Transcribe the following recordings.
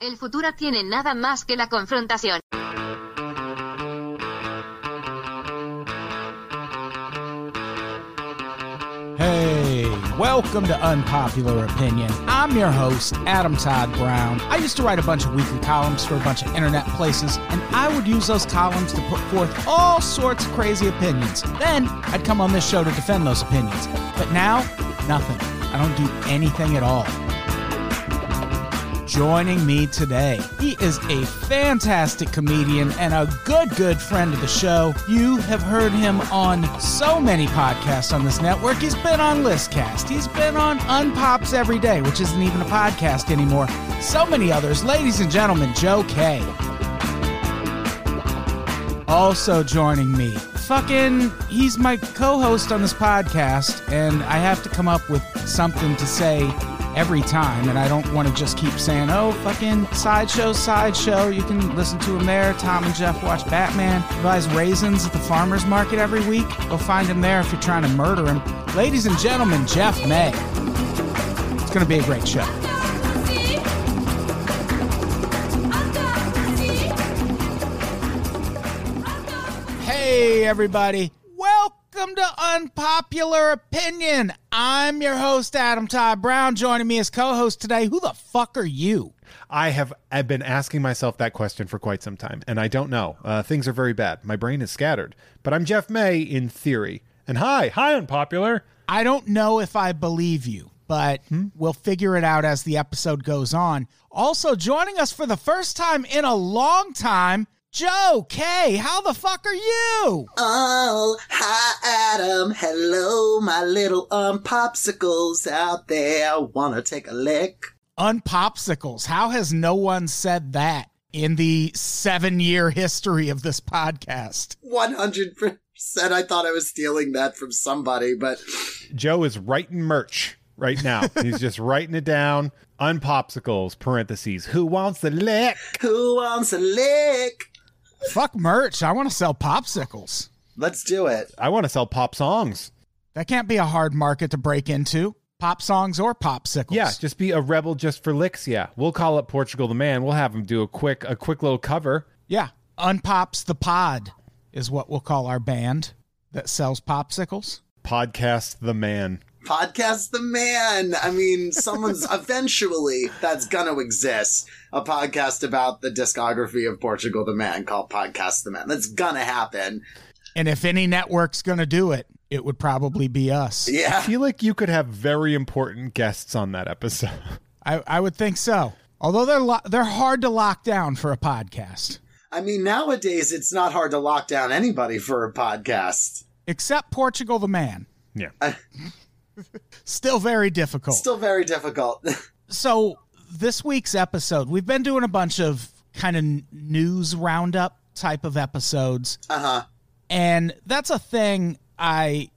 El futuro tiene nada más que la confrontación. Hey, welcome to Unpopular Opinion. I'm your host, Adam Todd Brown. I used to write a bunch of weekly columns for a bunch of internet places, and I would use those columns to put forth all sorts of crazy opinions. Then I'd come on this show to defend those opinions. But now, nothing. I don't do anything at all joining me today. He is a fantastic comedian and a good, good friend of the show. You have heard him on so many podcasts on this network. He's been on Listcast, he's been on Unpops Every Day, which isn't even a podcast anymore. So many others. Ladies and gentlemen, Joe K. Also joining me, fucking, he's my co host on this podcast, and I have to come up with something to say every time, and I don't want to just keep saying, "Oh, fucking sideshow, sideshow." You can listen to him there. Tom and Jeff watch Batman. He buys raisins at the farmers market every week. Go find him there if you're trying to murder him. Ladies and gentlemen, Jeff May. It's going to be a great show. Hey, everybody. Welcome to Unpopular Opinion. I'm your host, Adam Todd Brown. Joining me as co host today, who the fuck are you? I have I've been asking myself that question for quite some time, and I don't know. Uh, things are very bad. My brain is scattered. But I'm Jeff May in theory. And hi, hi, Unpopular. I don't know if I believe you, but hmm? we'll figure it out as the episode goes on. Also, joining us for the first time in a long time, Joe K, how the fuck are you? Oh, hi Adam. Hello, my little um popsicles out there. Wanna take a lick? Unpopsicles. How has no one said that in the seven year history of this podcast? 100%. I thought I was stealing that from somebody, but. Joe is writing merch right now. He's just writing it down. Unpopsicles, parentheses. Who wants a lick? Who wants a lick? Fuck merch. I want to sell popsicles. Let's do it. I want to sell pop songs. That can't be a hard market to break into. Pop songs or popsicles. Yeah, just be a rebel just for licks. Yeah, we'll call it Portugal the Man. We'll have him do a quick, a quick little cover. Yeah, Unpops the Pod is what we'll call our band that sells popsicles. Podcast the Man. Podcast the Man. I mean, someone's eventually that's gonna exist. A podcast about the discography of Portugal the Man called Podcast the Man. That's gonna happen. And if any network's gonna do it, it would probably be us. Yeah. I feel like you could have very important guests on that episode. I, I would think so. Although they're lo- they're hard to lock down for a podcast. I mean, nowadays it's not hard to lock down anybody for a podcast. Except Portugal the Man. Yeah. Still very difficult. Still very difficult. so, this week's episode, we've been doing a bunch of kind of news roundup type of episodes. Uh huh. And that's a thing I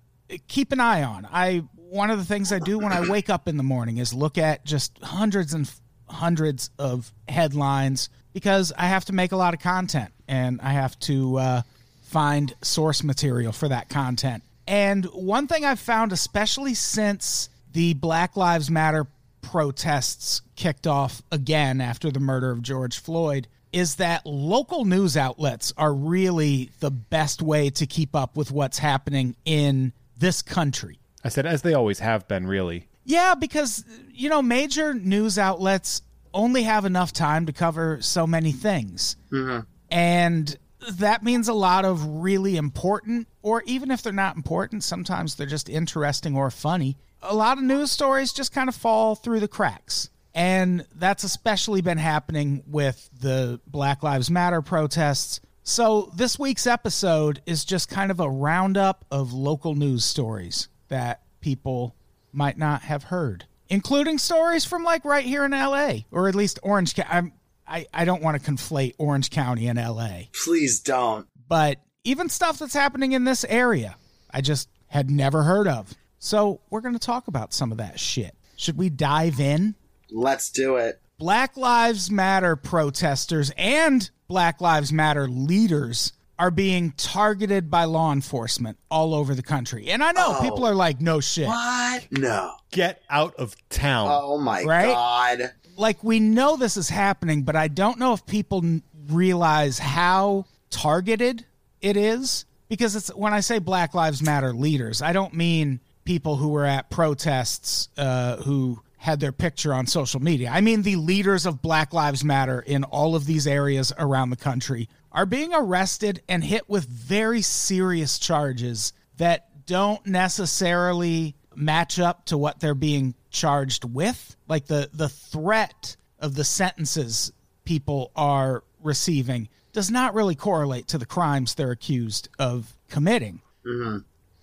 keep an eye on. I one of the things I do when I wake up in the morning is look at just hundreds and hundreds of headlines because I have to make a lot of content and I have to uh, find source material for that content. And one thing I've found, especially since the Black Lives Matter protests kicked off again after the murder of George Floyd, is that local news outlets are really the best way to keep up with what's happening in this country. I said, as they always have been, really. Yeah, because, you know, major news outlets only have enough time to cover so many things. Mm-hmm. And that means a lot of really important, or even if they're not important, sometimes they're just interesting or funny. A lot of news stories just kind of fall through the cracks. And that's especially been happening with the Black Lives Matter protests. So, this week's episode is just kind of a roundup of local news stories that people might not have heard, including stories from like right here in LA, or at least Orange County. I, I don't want to conflate Orange County and LA. Please don't. But even stuff that's happening in this area, I just had never heard of. So we're going to talk about some of that shit. Should we dive in? Let's do it. Black Lives Matter protesters and Black Lives Matter leaders are being targeted by law enforcement all over the country. And I know Oh. people are like, no shit. What? No. Get out of town. Oh my Right? god. Like, we know this is happening, but I don't know if people realize how targeted it is. Because it's when I say Black Lives Matter leaders, I don't mean people who were at protests uh, who had their picture on social media. I mean the leaders of Black Lives Matter in all of these areas around the country are being arrested and hit with very serious charges that don't necessarily match up to what they're being charged with. Like the the threat of the sentences people are receiving does not really correlate to the crimes they're accused of committing.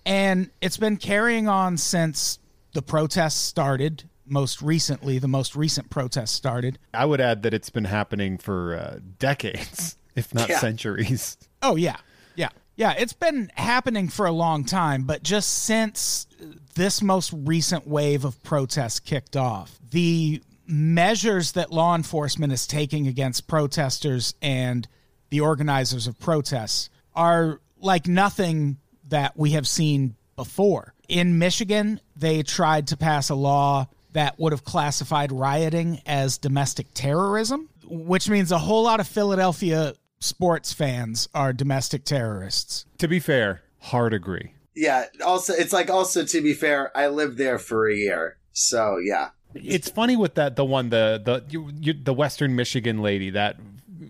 And it's been carrying on since the protests started. Most recently, the most recent protests started. I would add that it's been happening for uh, decades, if not Yeah. centuries. Oh yeah, yeah, yeah. It's been happening for a long time, but just since this most recent wave of protests kicked off, the measures that law enforcement is taking against protesters and the organizers of protests are like nothing that we have seen before. In Michigan, they tried to pass a law that would have classified rioting as domestic terrorism, which means a whole lot of Philadelphia sports fans are domestic terrorists. To be fair, hard agree. Yeah. Also, it's like also to be fair, I lived there for a year, so yeah. It's funny with that the one the the you, you, the Western Michigan lady that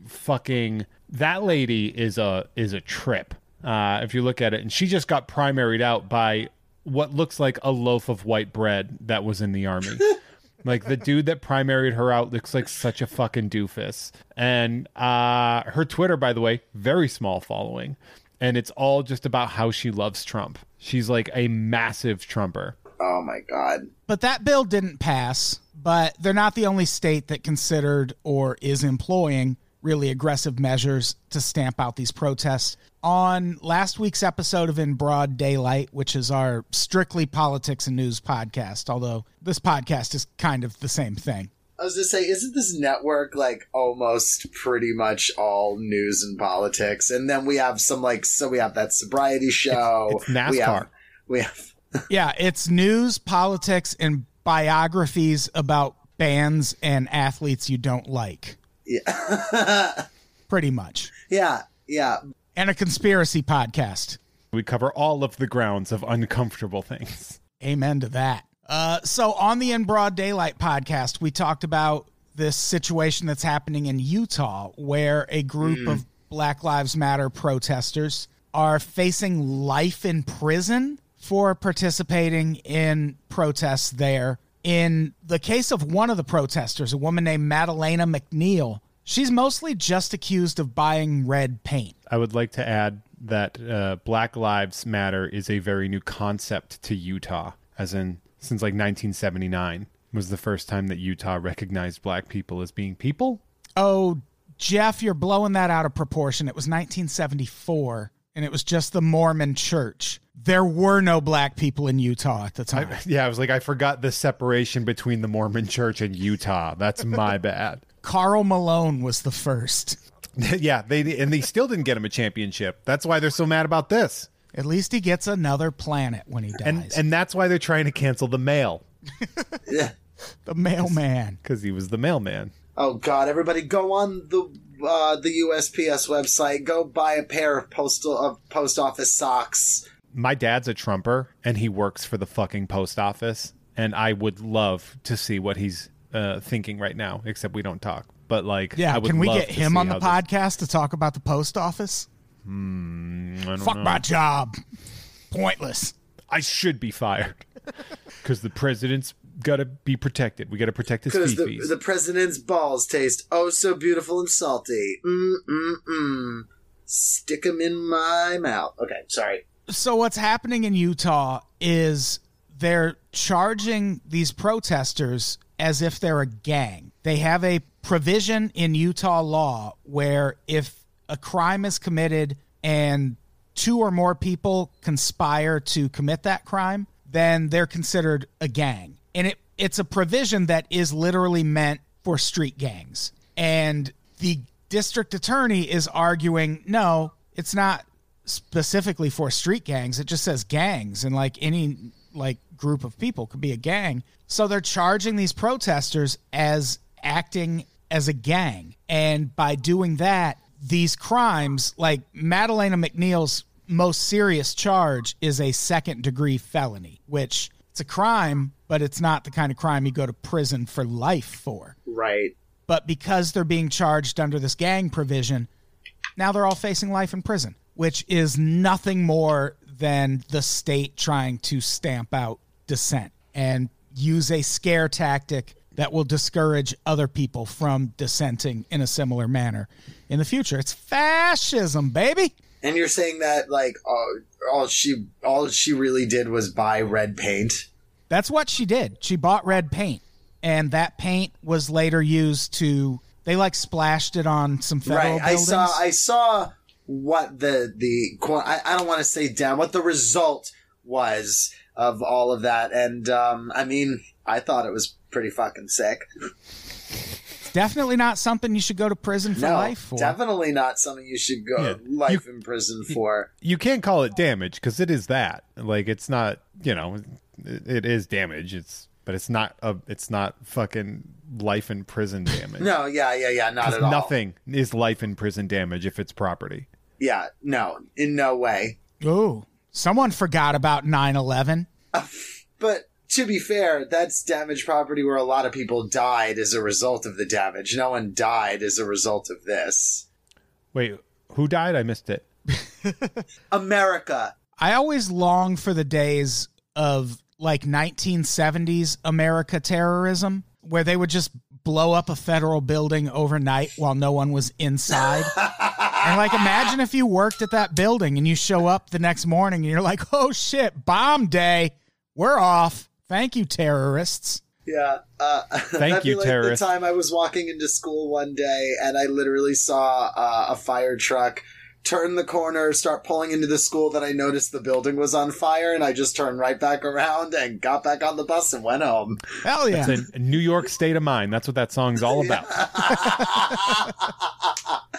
fucking that lady is a is a trip. Uh, if you look at it, and she just got primaried out by what looks like a loaf of white bread that was in the army. like the dude that primaried her out looks like such a fucking doofus. And uh, her Twitter, by the way, very small following, and it's all just about how she loves Trump. She's like a massive Trumper. Oh my god. But that bill didn't pass, but they're not the only state that considered or is employing really aggressive measures to stamp out these protests. On last week's episode of In Broad Daylight, which is our strictly politics and news podcast, although this podcast is kind of the same thing. I was just say, isn't this network like almost pretty much all news and politics? And then we have some like, so we have that sobriety show. it's NASCAR. We have, we have Yeah, it's news, politics, and biographies about bands and athletes you don't like, yeah, pretty much. yeah, yeah. And a conspiracy podcast. We cover all of the grounds of uncomfortable things. Amen to that. Uh, so on the In Broad Daylight podcast, we talked about this situation that's happening in Utah where a group of Black Lives Matter protesters are facing life in prison for participating in protests there. In the case of one of the protesters, a woman named Madalena McNeil, she's mostly just accused of buying red paint. I would like to add that uh, Black Lives Matter is a very new concept to Utah, as in since like 1979 was the first time that Utah recognized black people as being people. Oh, Jeff, you're blowing that out of proportion. It was 1974, and it was just the Mormon church. There were no black people in Utah at the time. Yeah, I was like, I forgot the separation between the Mormon Church and Utah. That's my bad. Karl Malone was the first. yeah, they and they still didn't get him a championship. That's why they're so mad about this, At least he gets another planet when he dies. and and that's why they're trying to cancel the mail yeah. the mailman. because he was the mailman. Oh God! Everybody, go on the uh, the USPS website. Go buy a pair of postal of post office socks. My dad's a Trumper, and he works for the fucking post office, and I would love to see what he's uh, thinking right now. Except we don't talk. But like, I Yeah, would can we love get him on the how this- podcast to talk about the post office? I don't Fuck know. my job. Pointless. I should be fired because the president's got to be protected. We got to protect his Because the, the president's balls taste oh so beautiful and salty. Mm mm mm. Stick 'em in my mouth. Okay, sorry. So what's happening in Utah is they're charging these protesters as if they're a gang. They have a provision in Utah law where if a crime is committed and two or more people conspire to commit that crime, then they're considered a gang. And it it's a provision that is literally meant for street gangs. And the district attorney is arguing, no, it's not specifically for street gangs. It just says gangs and like any like group of people could be a gang. So they're charging these protesters as acting as a gang. And by doing that, these crimes, like Madalena McNeil's most serious charge is a second degree felony, which it's a crime, but it's not the kind of crime you go to prison for life for. Right. But because they're being charged under this gang provision, now they're all facing life in prison, which is nothing more than the state trying to stamp out dissent and use a scare tactic that will discourage other people from dissenting in a similar manner in the future. It's fascism, baby. And you're saying that like all, all she all she really did was buy red paint. That's what she did. She bought red paint, and that paint was later used to. They like splashed it on some federal right. I saw I saw what the the I, I don't want to say down what the result was of all of that and um I mean I thought it was pretty fucking sick. Definitely not something you should go to prison for no, life for. definitely not something you should go Yeah. life in prison for. You can't call it damage because it is that. Like it's not. You know, it, it is damage. It's but it's not a. It's not fucking life in prison damage. No, yeah, yeah, yeah, not 'Cause at all. nothing is life in prison damage if it's property. Yeah, no, in no way. Ooh, someone forgot about 9/11. But to be fair, that's damaged property where a lot of people died as a result of the damage. No one died as a result of this. Wait, who died? I missed it. America. I always long for the days of like 1970s America terrorism where they would just blow up a federal building overnight while no one was inside. and like imagine if you worked at that building and you show up the next morning and you're like, "Oh shit, bomb day. We're off. Thank you terrorists." Yeah. Uh, Thank that'd be you, like terrorist. The time I was walking into school one day and I literally saw uh, a fire truck turn the corner, start pulling into the school. That I noticed the building was on fire, and I just turned right back around and got back on the bus and went home. Hell yeah. It's a New York state of mind. That's what that song's all about.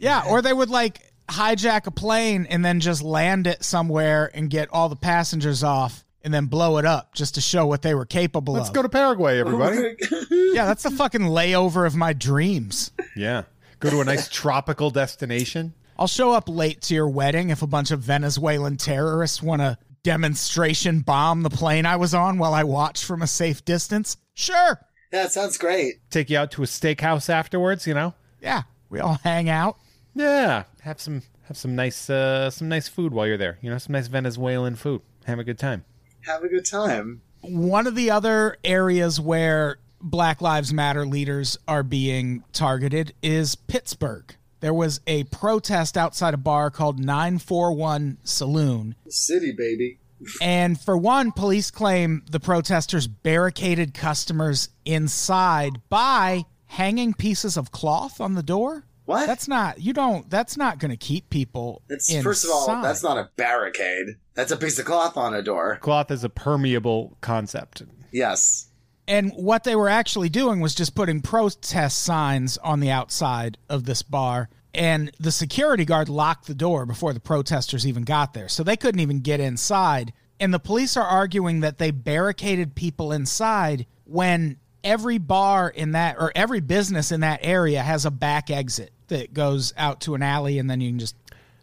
Yeah, or they would like hijack a plane and then just land it somewhere and get all the passengers off and then blow it up just to show what they were capable of. Let's go to Paraguay, everybody. yeah, that's the fucking layover of my dreams. Yeah. Go to a nice tropical destination. I'll show up late to your wedding if a bunch of Venezuelan terrorists want to demonstration bomb the plane I was on while I watch from a safe distance. Sure. yeah, it sounds great. Take you out to a steakhouse afterwards, you know? Yeah, we all hang out. Yeah. Have some have some nice uh some nice food while you're there. You know, some nice Venezuelan food. Have a good time. Have a good time. One of the other areas where Black Lives Matter leaders are being targeted is Pittsburgh. There was a protest outside a bar called 941 Saloon. City, baby. And for one, police claim the protesters barricaded customers inside by hanging pieces of cloth on the door. What? That's not, you don't, that's not going to keep people inside. first of all, that's not a barricade. That's a piece of cloth on a door. Cloth is a permeable concept. Yes. And what they were actually doing was just putting protest signs on the outside of this bar. And the security guard locked the door before the protesters even got there. So they couldn't even get inside. And the police are arguing that they barricaded people inside when every bar in that, or every business in that area has a back exit that goes out to an alley. And then you can just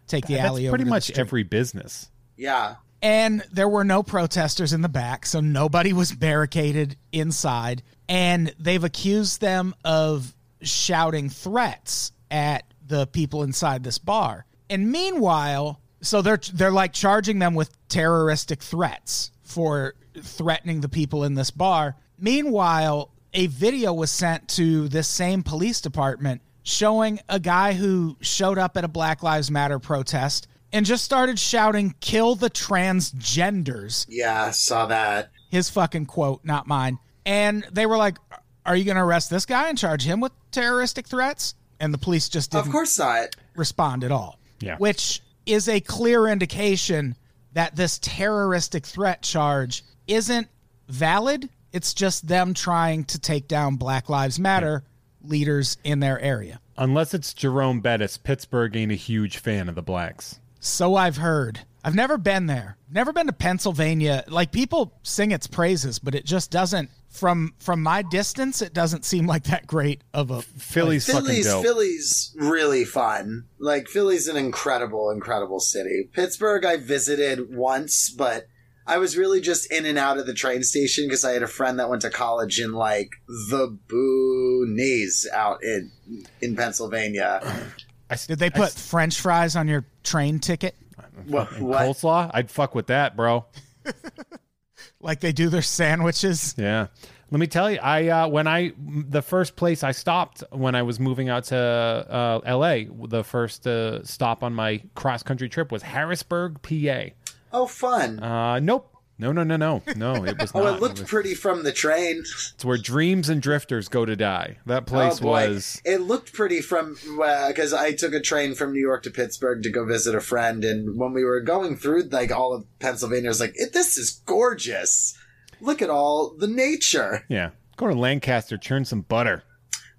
take the That's alley over pretty to much street. every business. Yeah. And there were no protesters in the back, so nobody was barricaded inside. And they've accused them of shouting threats at the people inside this bar. And meanwhile, so they're they're like charging them with terroristic threats for threatening the people in this bar. Meanwhile, a video was sent to this same police department showing a guy who showed up at a Black Lives Matter protest and just started shouting, kill the transgenders. Yeah, saw that. His fucking quote, not mine. And they were like, Are you going to arrest this guy and charge him with terroristic threats? And the police just didn't Of course not. respond at all. Yeah. Which is a clear indication that this terroristic threat charge isn't valid. It's just them trying to take down Black Lives Matter leaders in their area. Unless it's Jerome Bettis, Pittsburgh ain't a huge fan of the blacks. So I've heard. I've never been there. Never been to Pennsylvania. Like people sing its praises, but it just doesn't from from my distance it doesn't seem like that great of a Philly's fucking Philly's dope. Philly's really fun. Like Philly's an incredible, incredible city. Pittsburgh I visited once, but I was really just in and out of the train station because I had a friend that went to college in like the boonies out in in Pennsylvania. I s- Did they put s- French fries on your train ticket What? and what? coleslaw? I'd fuck with that, bro. like they do their sandwiches? Yeah. Let me tell you, I uh, when I the first place I stopped when I was moving out to uh, L.A. The first uh, stop on my cross country trip was Harrisburg, PA. Oh, fun. Uh, nope, no, no, no, no, no. It was oh, not. it looked was- pretty from the train. It's where dreams and drifters go to die. That oh, place oh boy, was. it looked pretty from uh, because I took a train from New York to Pittsburgh to go visit a friend, and when we were going through like all of Pennsylvania, I was like, it, "This is gorgeous. Look at all the nature." Yeah. Go to Lancaster, churn some butter.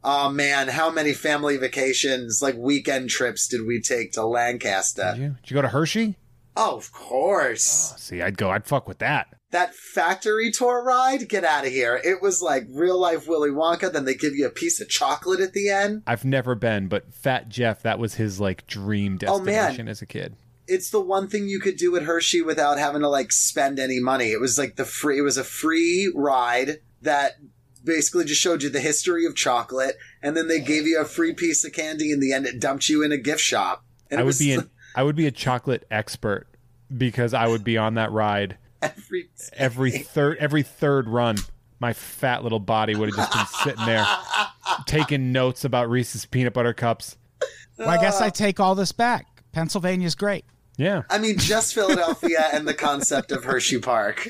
Oh man, how many family vacations, like weekend trips, did we take to Lancaster? Did you? Did you go to Hershey? Oh, of course. Oh, see, I'd go. I'd fuck with that. That factory tour ride, get out of here. It was like real life Willy Wonka. Then they give you a piece of chocolate at the end. I've never been, but Fat Jeff, that was his like dream Oh, destination as a kid. it's the one thing you could do at Hershey without having to like spend any money. It was like the free it was a free ride that basically just showed you the history of chocolate and then they gave you a free piece of candy in the end it dumped you in a gift shop. And I would was be an I would be a chocolate expert because I would be on that ride every every third every third run. My fat little body would have just been sitting there taking notes about Reese's peanut butter cups. Well, I guess I take all this back. Pennsylvania's great. Yeah. I mean just Philadelphia and the concept of Hershey Park.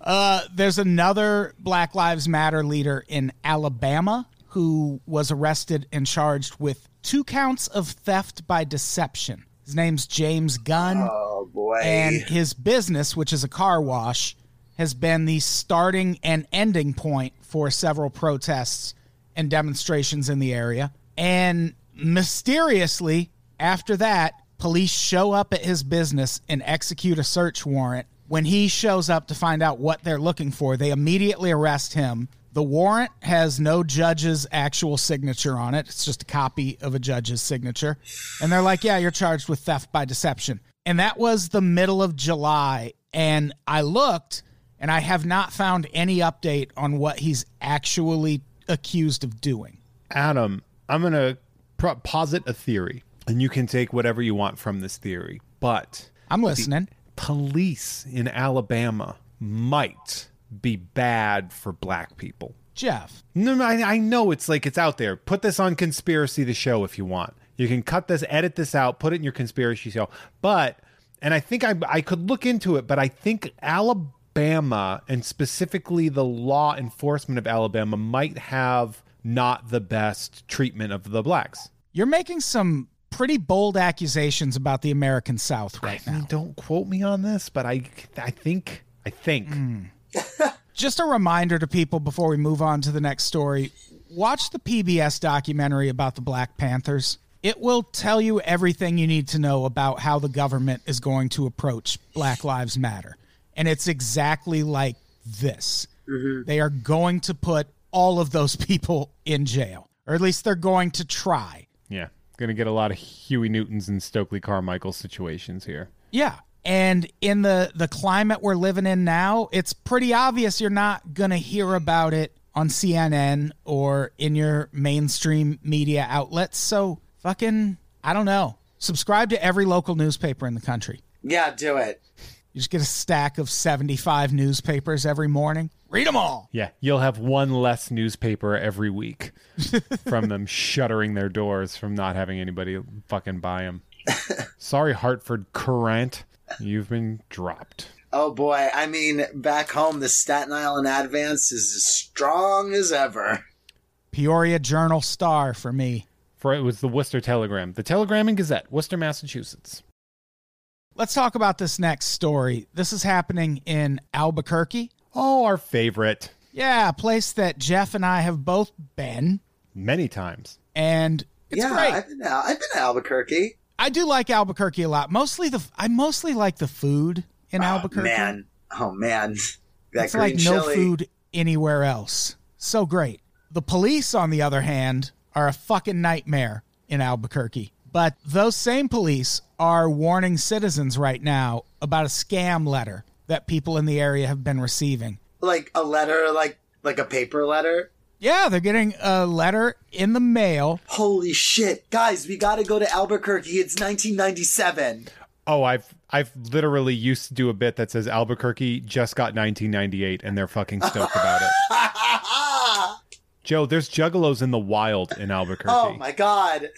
Uh, there's another Black Lives Matter leader in Alabama who was arrested and charged with two counts of theft by deception. His name's James Gunn. Oh boy. and his business, which is a car wash, has been the starting and ending point for several protests and demonstrations in the area. And mysteriously, after that, police show up at his business and execute a search warrant. When he shows up to find out what they're looking for, they immediately arrest him. The warrant has no judge's actual signature on it. It's just a copy of a judge's signature. And they're like, yeah, you're charged with theft by deception. And that was the middle of July. And I looked and I have not found any update on what he's actually accused of doing. Adam, I'm going to pro- posit a theory, and you can take whatever you want from this theory. But I'm listening. police in Alabama might be bad for black people. Jeff, No, no, I, I know it's like it's out there. Put this on conspiracy the show if you want. You can cut this, edit this out, put it in your conspiracy show. But, and I think I I could look into it, but I think Alabama and specifically the law enforcement of Alabama might have not the best treatment of the blacks. you're making some pretty bold accusations about the American South right I mean, now. don't quote me on this, but I I think I think hmm. Just a reminder to people before we move on to the next story watch the PBS documentary about the Black Panthers. It will tell you everything you need to know about how the government is going to approach Black Lives Matter. And it's exactly like this mm-hmm. they are going to put all of those people in jail, or at least they're going to try. yeah, gonna get a lot of Huey Newtons and Stokely Carmichael situations here. Yeah. And in the the climate we're living in now, it's pretty obvious you're not going to hear about it on CNN or in your mainstream media outlets. So, fucking I don't know. Subscribe to every local newspaper in the country. Yeah, do it. You just get a stack of 75 newspapers every morning. Read them all. Yeah, you'll have one less newspaper every week from them shuttering their doors from not having anybody fucking buy them. Sorry, Hartford Courant, you've been dropped. Oh boy, I mean, back home, the Staten Island Advance is as strong as ever. Peoria Journal Star for me. For it was the Worcester Telegram, the Telegram and Gazette, Worcester, Massachusetts. Let's talk about this next story. This is happening in Albuquerque. Oh, our favorite, Yeah, a place that Jeff and I have both been. many times. and It's yeah, great. I've been, to- I've been to Albuquerque. I do like Albuquerque a lot. Mostly the I mostly like the food in ah, Albuquerque. Man, oh man, that it's like no food anywhere else. So great. The police, on the other hand, are a fucking nightmare in Albuquerque. But those same police are warning citizens right now about a scam letter that people in the area have been receiving. Like a letter, like like a paper letter. Yeah, they're getting a letter in the mail. Holy shit, guys, we got to go to Albuquerque. It's 1997. Oh, I've I've literally used to do a bit that says Albuquerque just got 1998, and they're fucking stoked about it. Joe, there's juggalos in the wild in Albuquerque. oh my god.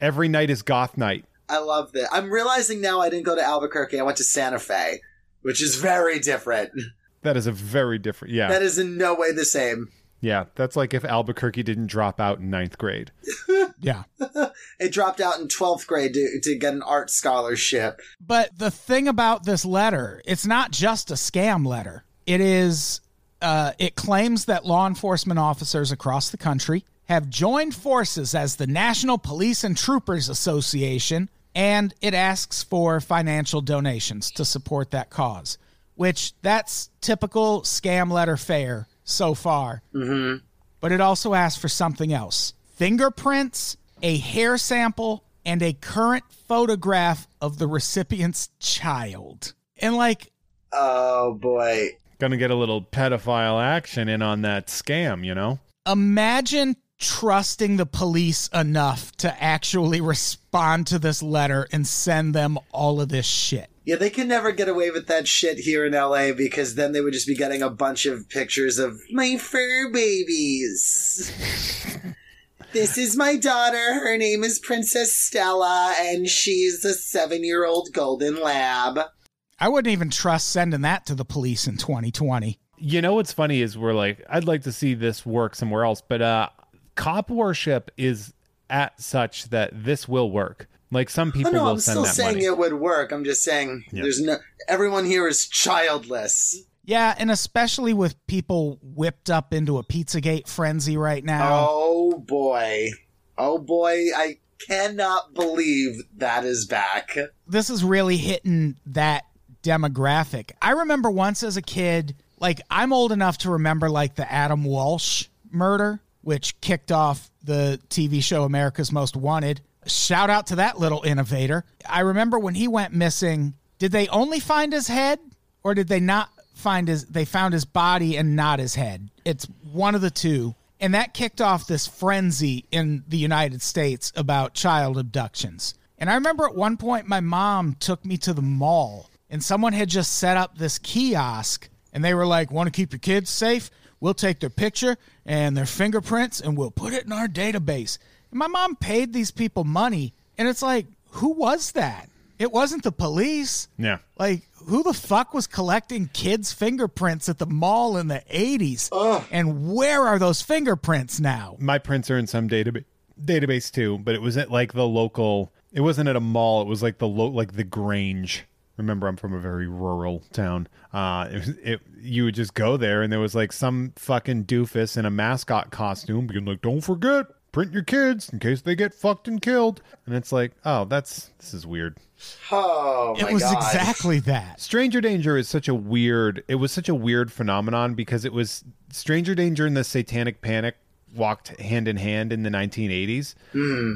Every night is goth night. I love that. I'm realizing now I didn't go to Albuquerque. I went to Santa Fe, which is very different. That is a very different. Yeah, That is in no way the same. Yeah. That's like if Albuquerque didn't drop out in ninth grade. Yeah. It dropped out in 12th grade to, to get an art scholarship. But the thing about this letter, it's not just a scam letter. It is uh, it claims that law enforcement officers across the country have joined forces as the National Police and Troopers Association, and it asks for financial donations to support that cause. Which that's typical scam letter fare so far. Mm-hmm. But it also asks for something else: fingerprints, a hair sample, and a current photograph of the recipient's child. And like, Oh boy. Gonna get a little pedophile action in on that scam, you know? imagine trusting the police enough to actually respond to this letter and send them all of this shit. Yeah, they can never get away with that shit here in LA because then they would just be getting a bunch of pictures of my fur babies. this is my daughter. Her name is Princess Stella, and she's a seven year old golden lab. I wouldn't even trust sending that to the police in 2020. You know what's funny is we're like, I'd like to see this work somewhere else, but uh cop worship is at such that this will work. Like some oh, people Oh people no, will I'm send still that saying money. it would work. I'm just saying there's no everyone here is childless. Yeah, and especially with people whipped up into a Pizzagate frenzy right now. Oh boy. Oh boy, I cannot believe that is back. this is really hitting that demographic. I remember once as a kid, like I'm old enough to remember like the Adam Walsh murder, which kicked off the TV show America's Most Wanted. Shout out to that little innovator. I remember when he went missing, did they only find his head or did they not find his they found his body and not his head? It's one of the two. And that kicked off this frenzy in the United States about child abductions. And I remember at one point my mom took me to the mall and someone had just set up this kiosk and they were like, Want to keep your kids safe? We'll take their picture and their fingerprints and we'll put it in our database. And my mom paid these people money. And it's like, who was that? It wasn't the police. Yeah. Like, who the fuck was collecting kids' fingerprints at the mall in the 80s? And where are those fingerprints now? My prints are in some database database too, but it was at like the local it wasn't at a mall, it was like the lo- like the Grange. Remember I'm from a very rural town. Uh it, it you would just go there and there was like some fucking doofus in a mascot costume being like, Don't forget, print your kids in case they get fucked and killed. And it's like, oh, that's this is weird. Oh my It was god. exactly that. Stranger Danger is such a weird. It was such a weird phenomenon because it was Stranger Danger and the Satanic Panic walked hand in hand in the 1980s,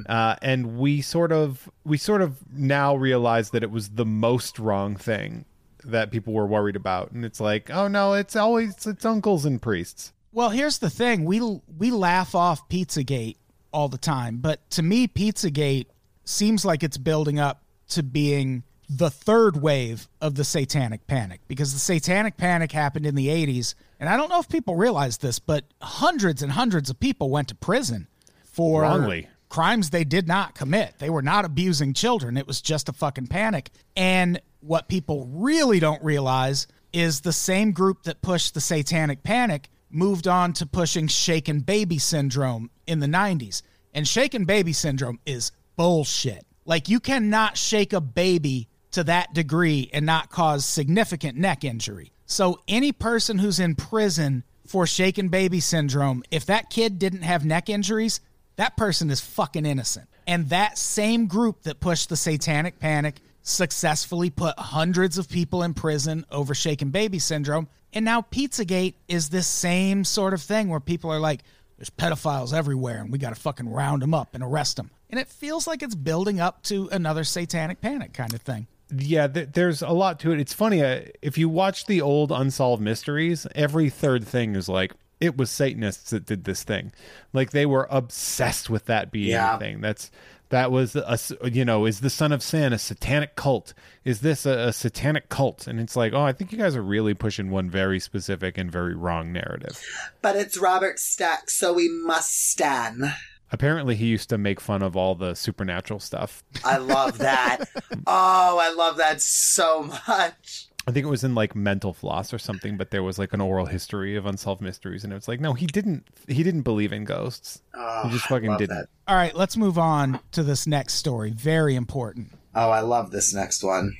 uh, and we sort of we sort of now realize that it was the most wrong thing that people were worried about, and it's like, oh no, it's always it's uncles and priests. Well, here's the thing: we we laugh off Pizzagate all the time, but to me, Pizzagate seems like it's building up to being the third wave of the Satanic Panic because the Satanic Panic happened in the '80s, and I don't know if people realize this, but hundreds and hundreds of people went to prison for Wrongly. crimes they did not commit. They were not abusing children. It was just a fucking panic. And what people really don't realize is the same group that pushed the satanic panic moved on to pushing shaken baby syndrome in the 90s. And shaken baby syndrome is bullshit. Like you cannot shake a baby to that degree and not cause significant neck injury. So any person who's in prison for shaken baby syndrome, if that kid didn't have neck injuries, that person is fucking innocent. And that same group that pushed the satanic panic successfully put hundreds of people in prison over shaken baby syndrome. And now Pizzagate is this same sort of thing where people are like, there's pedophiles everywhere and we got to fucking round them up and arrest them. And it feels like it's building up to another satanic panic kind of thing. Yeah, th- there's a lot to it. It's funny uh, if you watch the old unsolved mysteries, every third thing is like it was Satanists that did this thing. Like they were obsessed with that being Yeah. a thing. That's that was a you know is the son of Sam a satanic cult? Is this a, a satanic cult? And it's like oh, I think you guys are really pushing one very specific and very wrong narrative. But it's Robert Stack, so we must stand. Apparently, he used to make fun of all the supernatural stuff. I love that. oh, I love that so much. I think it was in like Mental Floss or something, but there was like an oral history of unsolved mysteries, and it was like, no, he didn't. He didn't believe in ghosts. Oh, he just fucking didn't. that. All right, let's move on to this next story. Very important. Oh, I love this next one.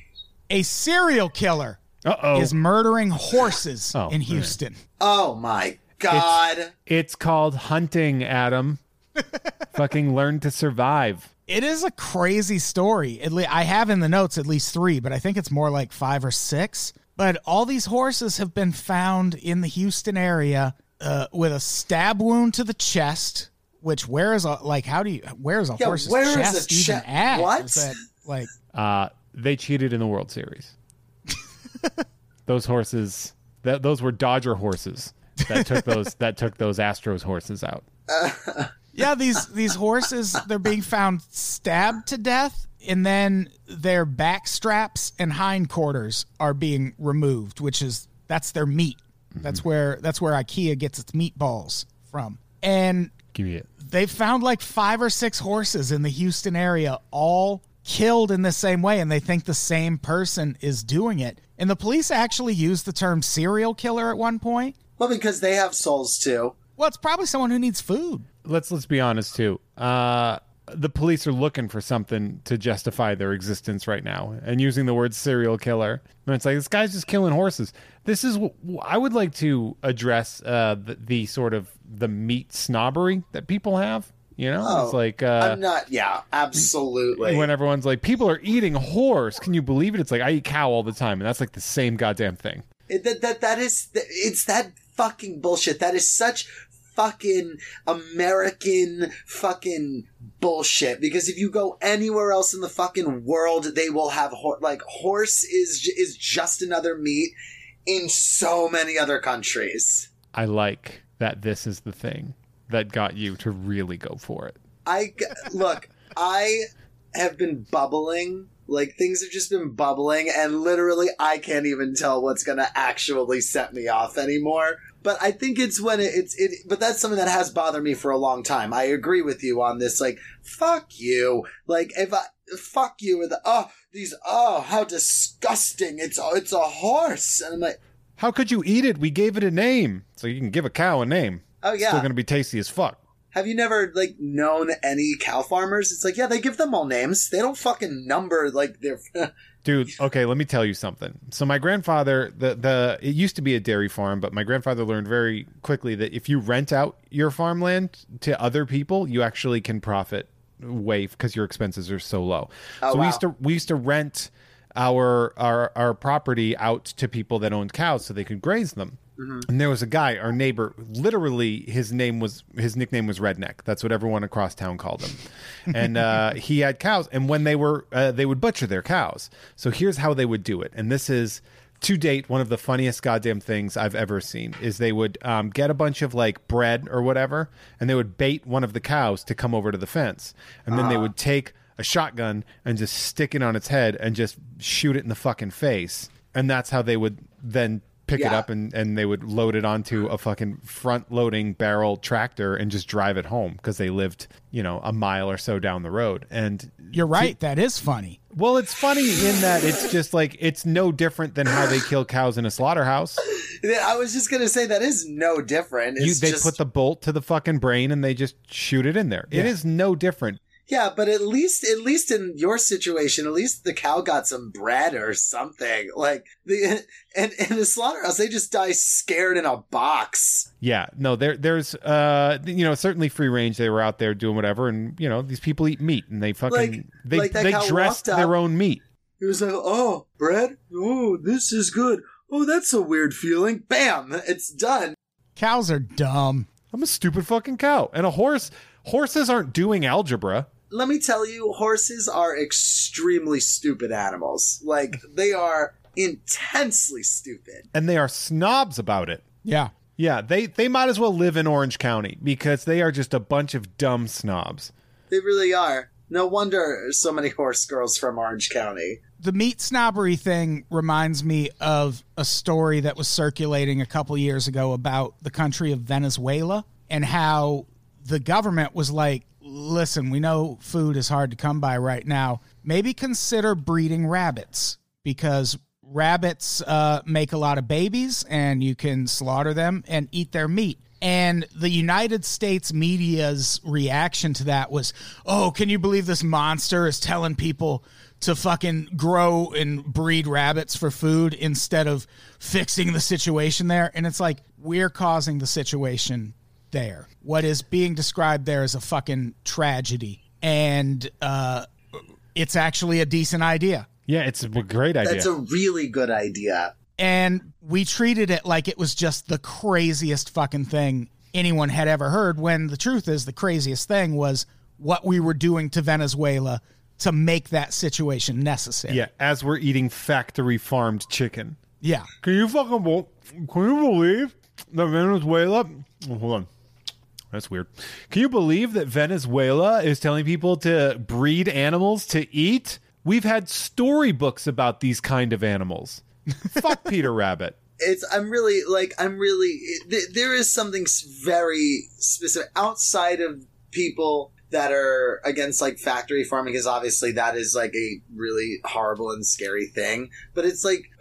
A serial killer Uh oh. is murdering horses Oh, in man. Houston. Oh my god. It's called hunting, Adam. fucking learn to survive. It is a crazy story. At le- I have in the notes at least three, but I think it's more like five or six. But all these horses have been found in the Houston area uh, with a stab wound to the chest. Which where is a like how do you where is a Yeah, horse's where is a chest even che- at? what? Is that like Uh, they cheated in the World Series. those horses, that those were Dodger horses that took those that took those Astros horses out. Yeah, these these horses they're being found stabbed to death, and then their back straps and hindquarters are being removed, which is that's their meat. That's mm-hmm. where that's where IKEA gets its meatballs from. And Give me it. they found like five or six horses in the Houston area, all killed in the same way, and they think the same person is doing it. And the police actually used the term serial killer at one point. Well, because they have souls too. Well, it's probably someone who needs food. let's let's be honest too. Uh, the police are looking for something to justify their existence right now, and using the word serial killer. And it's like this guy's just killing horses. This is wh- I would like to address uh, the, the sort of the meat snobbery that people have. You know, Oh, it's like uh, I'm not. Yeah, absolutely. when everyone's like, people are eating horse. Can you believe it? It's like I eat cow all the time, and that's like the same goddamn thing. That that that is it's that fucking bullshit. That is such fucking American fucking bullshit. Because if you go anywhere else in the fucking world, they will have hor- like horse is is just another meat in so many other countries. I like that this is the thing that got you to really go for it. I look, I have been bubbling. Like things have just been bubbling, and literally, I can't even tell what's gonna actually set me off anymore. But I think it's when it, it's it. But that's something that has bothered me for a long time. I agree with you on this. Like, fuck you. Like, if I fuck you with the oh these oh how disgusting. It's it's a horse, and I'm like, How could you eat it? We gave it a name. So you can give a cow a name. oh It's yeah. still going to be tasty as fuck. Have you never like known any cow farmers? It's like yeah, they give them all names. They don't fucking number like their. Dude, okay, let me tell you something. So my grandfather, the the it used to be a dairy farm, but my grandfather learned very quickly that if you rent out your farmland to other people, you actually can profit way because your expenses are so low. Oh, so we wow. used to we used to rent our our our property out to people that owned cows so they could graze them. And there was a guy, our neighbor, literally his name was his nickname was Redneck. That's what everyone across town called him. and uh, he had cows, and when they were uh, they would butcher their cows. So here's how they would do it, and this is to date one of the funniest goddamn things I've ever seen. Is they would um, get a bunch of like bread or whatever, and they would bait one of the cows to come over to the fence, and then they would take a shotgun and just stick it on its head and just shoot it in the fucking face, and that's how they would then pick it up and, and they would load it onto a fucking front loading barrel tractor and just drive it home because they lived, you know, a mile or so down the road. And You're right. That is funny. well, it's funny in that it's just like it's no different than how they kill cows in a slaughterhouse. I was just gonna say that is no different. It's You, they just, put the bolt to the fucking brain and they just shoot it in there. It Yeah. is no different. Yeah, but at least at least in your situation, at least the cow got some bread or something. Like the and in the slaughterhouse, they just die scared in a box. Yeah, no, there, there's, uh, you know, certainly free range. They were out there doing whatever, and you know, these people eat meat, and they fucking Like- they like they dressed their up. own meat. He was like, "Oh, bread? Oh, this is good. Oh, that's a weird feeling." Bam, it's done. Cows are dumb. I'm a stupid fucking cow, and a horse. Horses aren't doing algebra. Let me tell you, horses are extremely stupid animals. Like they are intensely stupid. and they are snobs about it. Yeah. Yeah, they they might as well live in Orange County because they are just a bunch of dumb snobs. They really are. No wonder so many horse girls from Orange County. the meat snobbery thing reminds me of a story that was circulating a couple years ago about the country of Venezuela and how the government was like, listen, we know food is hard to come by right now. Maybe consider breeding rabbits because rabbits uh, make a lot of babies and you can slaughter them and eat their meat. And the United States media's reaction to that was, oh, can you believe this monster is telling people to fucking grow and breed rabbits for food instead of fixing the situation there? And it's like, we're causing the situation there. What is being described there is a fucking tragedy. And uh, it's actually a decent idea. Yeah, it's a great idea. That's a really good idea. and we treated it like it was just the craziest fucking thing anyone had ever heard when the truth is the craziest thing was what we were doing to Venezuela to make that situation necessary. yeah, as we're eating factory farmed chicken. Yeah. Can you fucking can you believe that Venezuela? hold on, that's weird. Can you believe that Venezuela is telling people to breed animals to eat? We've had storybooks about these kind of animals. Fuck Peter Rabbit. It's I'm really like I'm really th- there is something very specific outside of people that are against like factory farming because obviously that is like a really horrible and scary thing but it's like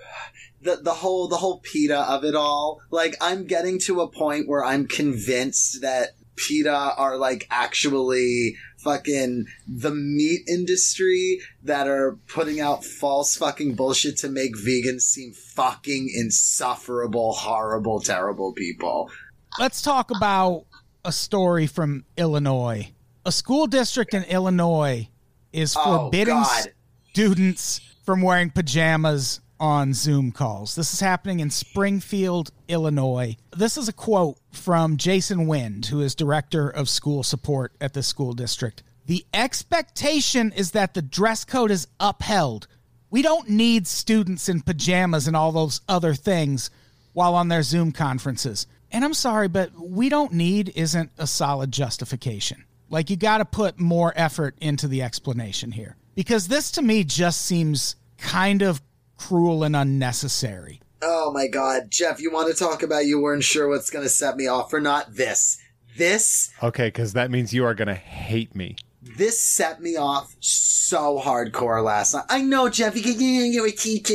the the whole the whole PETA of it all like I'm getting to a point where I'm convinced that PETA are like actually fucking the meat industry that are putting out false fucking bullshit to make vegans seem fucking insufferable, horrible, terrible people. Let's talk about a story from Illinois. A school district in Illinois is Oh, forbidding God. students from wearing pajamas on Zoom calls. This is happening in Springfield, Illinois. This is a quote from Jason Wind, who is director of school support at the school district. The expectation is that the dress code is upheld. We don't need students in pajamas and all those other things while on their Zoom conferences. And I'm sorry, but we don't need isn't a solid justification. Like, you got to put more effort into the explanation here. Because this to me just seems kind of cruel and unnecessary. Oh my god, Jeff, you want to talk about you weren't sure what's going to set me off or not? This. This Okay, because that means you are gonna hate me. this set me off so hardcore last night. I know, Jeff, you can, you're a teacher.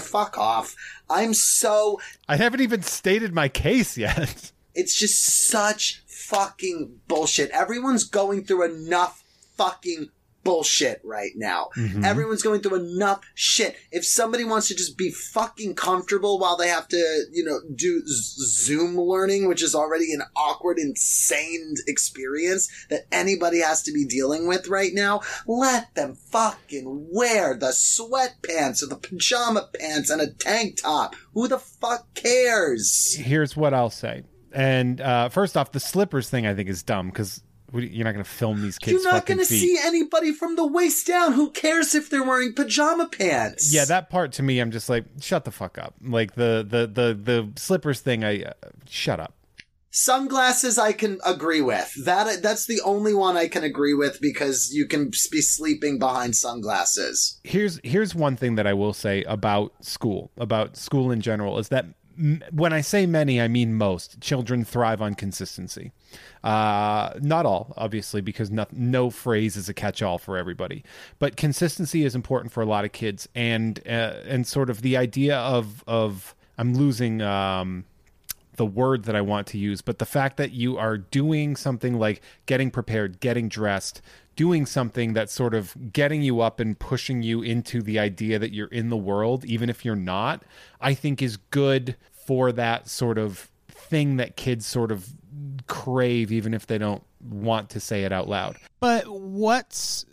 Fuck off. I'm so I haven't even stated my case yet. It's just such fucking bullshit. Everyone's going through enough fucking bullshit right now. Everyone's going through enough shit. If somebody wants to just be fucking comfortable while they have to, you know, do Zoom learning, which is already an awkward, insane experience that anybody has to be dealing with right now, let them fucking wear the sweatpants or the pajama pants and a tank top. Who the fuck cares? Here's what I'll say. And uh, first off, the slippers thing I think is dumb because you're not gonna film these kids. You're not going to see anybody from the waist down. Who cares if they're wearing pajama pants? Yeah, that part to me, I'm just like, shut the fuck up. Like the the the the slippers thing, I uh, shut up. sunglasses I can agree with. That that's the only one I can agree with because you can be sleeping behind sunglasses. Here's here's one thing that I will say about school, about school in general, is that when I say many, I mean most. Children thrive on consistency. Uh, not all, obviously, because no, no phrase is a catch-all for everybody. But consistency is important for a lot of kids, and uh, and sort of the idea of of I'm losing um, the the word that I want to use, but the fact that you are doing something like getting prepared, getting dressed, doing something that's sort of getting you up and pushing you into the idea that you're in the world, even if you're not, I think is good for that sort of thing that kids sort of crave, even if they don't want to say it out loud. But what's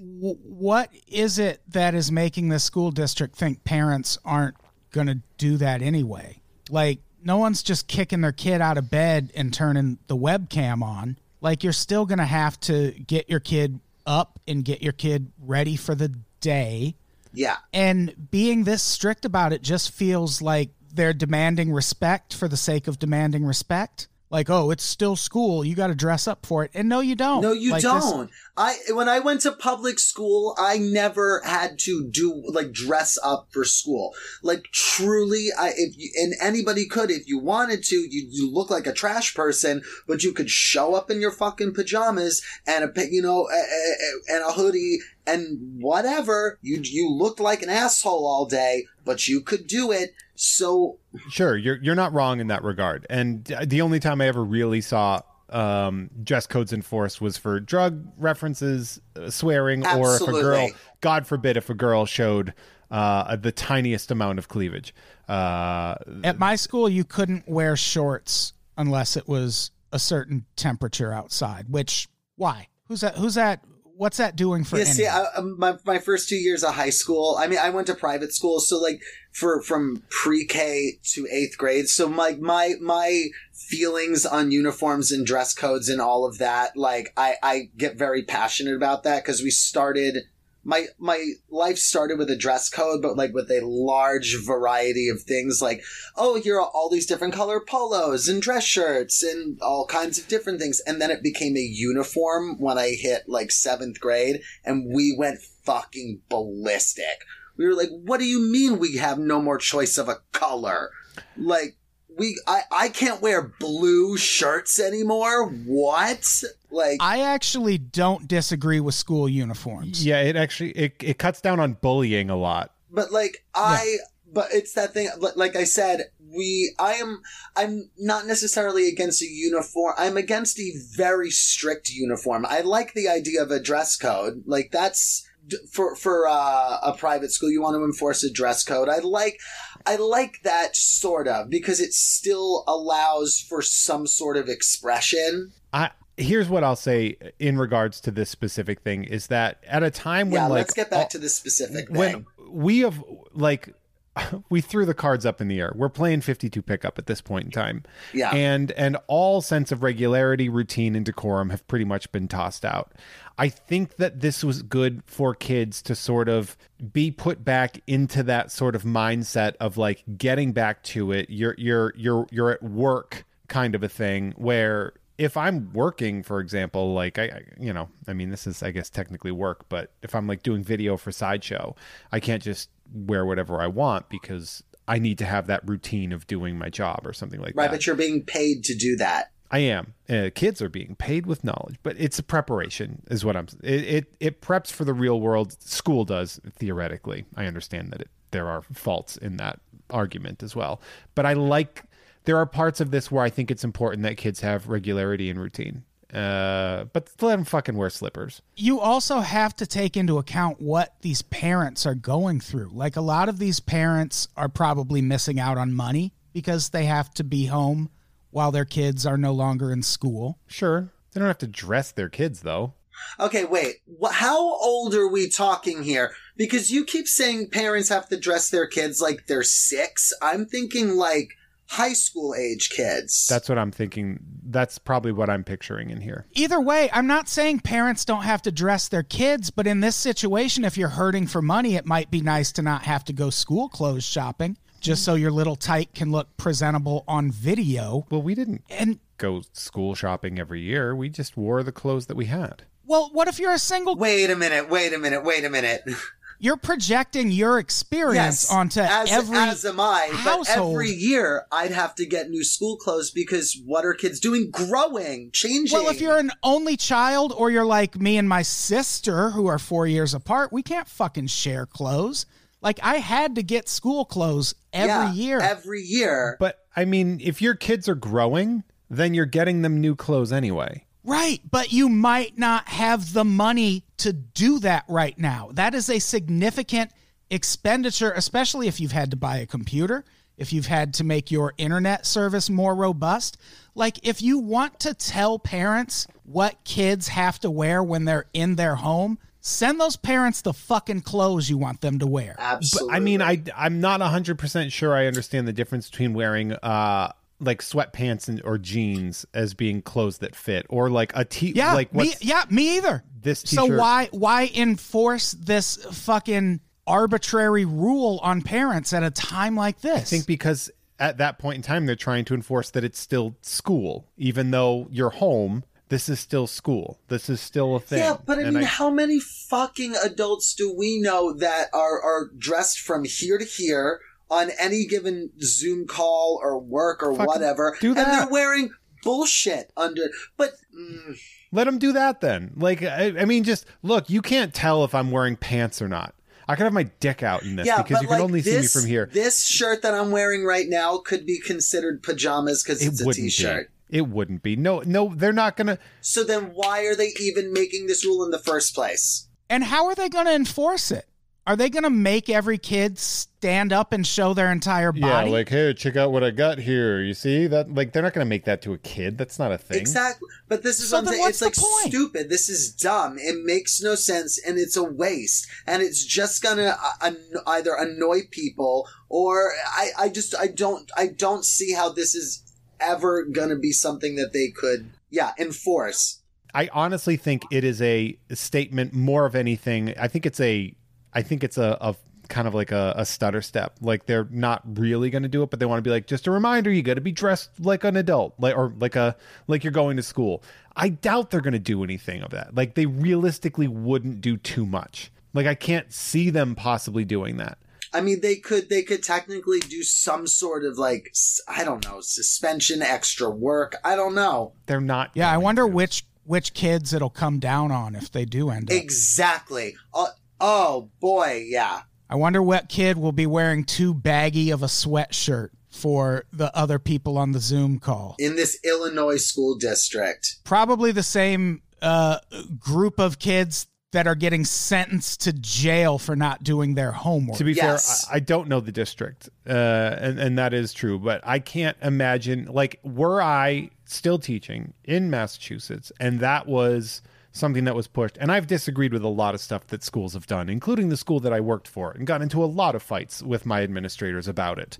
what is it that is making the school district think parents aren't going to do that anyway? Like no one's just kicking their kid out of bed and turning the webcam on. Like you're still going to have to get your kid up and get your kid ready for the day. Yeah. And being this strict about it just feels like they're demanding respect for the sake of demanding respect. Like, oh, it's still school. You got to dress up for it. And no, you don't. No, you Like, don't. I when I went to public school, I never had to do like dress up for school. Like truly, I if you, and anybody could if you wanted to. You you look like a trash person, but you could show up in your fucking pajamas and a you know a, a- and a hoodie and whatever. You you looked like an asshole all day, but you could do it. So Sure, you're you're not wrong in that regard. And the only time I ever really saw um, dress codes enforced was for drug references, uh, swearing, or if a girl, God forbid, if a girl showed uh, the tiniest amount of cleavage. Uh, At my school, you couldn't wear shorts unless it was a certain temperature outside. Which why? Who's that? Who's that? What's that doing for? Yeah, see. I, um, my my first two years of high school. I mean, I went to private school, so like for from pre K to eighth grade. So my my my feelings on uniforms and dress codes and all of that, like I I get very passionate about that because we started. My my life started with a dress code, but like with a large variety of things, like oh, here are all these different color polos and dress shirts and all kinds of different things. And then it became a uniform when I hit like seventh grade and we went fucking ballistic. We were like, what do you mean we have no more choice of a color? Like, we, I, I can't wear blue shirts anymore. What? Like, I actually don't disagree with school uniforms. yeah, it actually it, it cuts down on bullying a lot. but like I, but it's that thing. Like I said, we, I am, I'm not necessarily against a uniform. I'm against a very strict uniform. I like the idea of a dress code. Like that's d- for for uh, a private school. You want to enforce a dress code. I like. I like that sort of because it still allows for some sort of expression. I here's what I'll say in regards to this specific thing is that at a time when yeah, like let's get back all- to this specific thing. when we have like we threw the cards up in the air. We're playing 52 pickup at this point in time. Yeah. And and all sense of regularity, routine and decorum have pretty much been tossed out. I think that this was good for kids to sort of be put back into that sort of mindset of like getting back to it. You're you're you're you're at work kind of a thing where if I'm working, for example, like I, I, you know, I mean, this is, I guess, technically work, but if I'm like doing video for Sideshow, I can't just wear whatever I want because I need to have that routine of doing my job or something like right, that. Right. But you're being paid to do that. I am. Uh, kids are being paid with knowledge, but it's a preparation, is what I'm. It, it it preps for the real world. School does theoretically. I understand that it, there are faults in that argument as well, but I like. There are parts of this where I think it's important that kids have regularity and routine. Uh, but let them fucking wear slippers. you also have to take into account what these parents are going through. Like a lot of these parents are probably missing out on money because they have to be home while their kids are no longer in school. Sure, they don't have to dress their kids though. Okay, wait. How old are we talking here? Because you keep saying parents have to dress their kids like they're six. I'm thinking like high school age kids. That's what I'm thinking. That's probably what I'm picturing in here. Either way, I'm not saying parents don't have to dress their kids, but in this situation, if you're hurting for money, it might be nice to not have to go school clothes shopping just so your little tyke can look presentable on video. Well, we didn't And go school shopping every year. We just wore the clothes that we had. well, what if you're a single Wait a minute, wait a minute, wait a minute. you're projecting your experience yes, onto as, every as am I. But household. every year I'd have to get new school clothes because what are kids doing? Growing, changing. Well, if you're an only child or you're like me and my sister who are 4 years apart, we can't fucking share clothes. Like I had to get school clothes every Yeah, year. Every year. But I mean, if your kids are growing, then you're getting them new clothes anyway. Right, but you might not have the money to do that right now. That is a significant expenditure, especially if you've had to buy a computer, if you've had to make your internet service more robust. Like, if you want to tell parents what kids have to wear when they're in their home, send those parents the fucking clothes you want them to wear. Absolutely. I mean, I I'm not hundred percent sure I understand the difference between wearing uh like sweatpants and, or jeans as being clothes that fit, or like a t Yeah, like me, yeah, me either. This So t-shirt- why why enforce this fucking arbitrary rule on parents at a time like this? I think because at that point in time they're trying to enforce that it's still school, even though you're home. This is still school. This is still a thing. Yeah, but I And mean, how many fucking adults do we know that are are dressed from here to here on any given Zoom call or work or Fucking whatever, do that. and they're wearing bullshit under? But mm, Let them do that then. Like, I, I mean, just look. You can't tell if I'm wearing pants or not. I could have my dick out in this yeah, because but you can like only see me from here. This shirt that I'm wearing right now could be considered pajamas because It it's a wouldn't t-shirt. be. It wouldn't be. No, no, they're not gonna. So then, why are they even making this rule in the first place? and how are they going to enforce it? Are they going to make every kid stand up and show their entire body? Yeah, like, hey, check out what I got here. You see that? Like, they're not gonna make that to a kid. That's not a thing. Exactly. But this is So what I'm saying. It's like point? stupid. This is dumb. It makes no sense and it's a waste. And it's just gonna uh, an- either annoy people or I, I just, I don't, I don't see how this is ever gonna be something that they could, yeah, enforce. I honestly think it is a statement more of anything. I think it's a I think it's a, a kind of like a, a stutter step. Like they're not really going to do it, but they want to be like just a reminder you got to be dressed like an adult, like or like a like you're going to school. I doubt they're going to do anything of that. Like they realistically wouldn't do too much. Like I can't see them possibly doing that. I mean, they could, they could technically do some sort of like, I don't know, suspension, extra work. I don't know. They're not. yeah, I wonder to. which which kids it'll come down on if they do end up. Exactly. Uh, oh boy, yeah. I wonder what kid will be wearing too baggy of a sweatshirt for the other people on the Zoom call. In this Illinois school district. Probably the same uh, group of kids that are getting sentenced to jail for not doing their homework. To be Yes. fair, I, I don't know the district, uh, and and that is true. But I can't imagine like were I still teaching in Massachusetts, and that was something that was pushed. And I've disagreed with a lot of stuff that schools have done, including the school that I worked for, and got into a lot of fights with my administrators about it.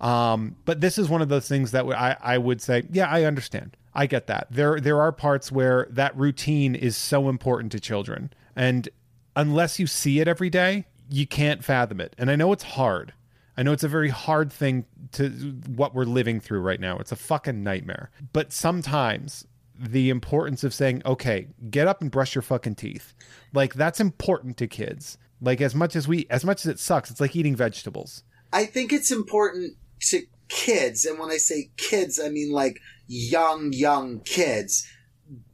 Um, but this is one of those things that I, I would say, yeah, I understand. I get that. There there are parts where that routine is so important to children. And unless you see it every day, you can't fathom it. And I know it's hard. I know it's a very hard thing to what we're living through right now. It's a fucking nightmare. But sometimes the importance of saying, okay, get up and brush your fucking teeth. Like that's important to kids. Like as much as we as much as it sucks, it's like eating vegetables. I think it's important to kids, and when I say kids, I mean like young, young kids.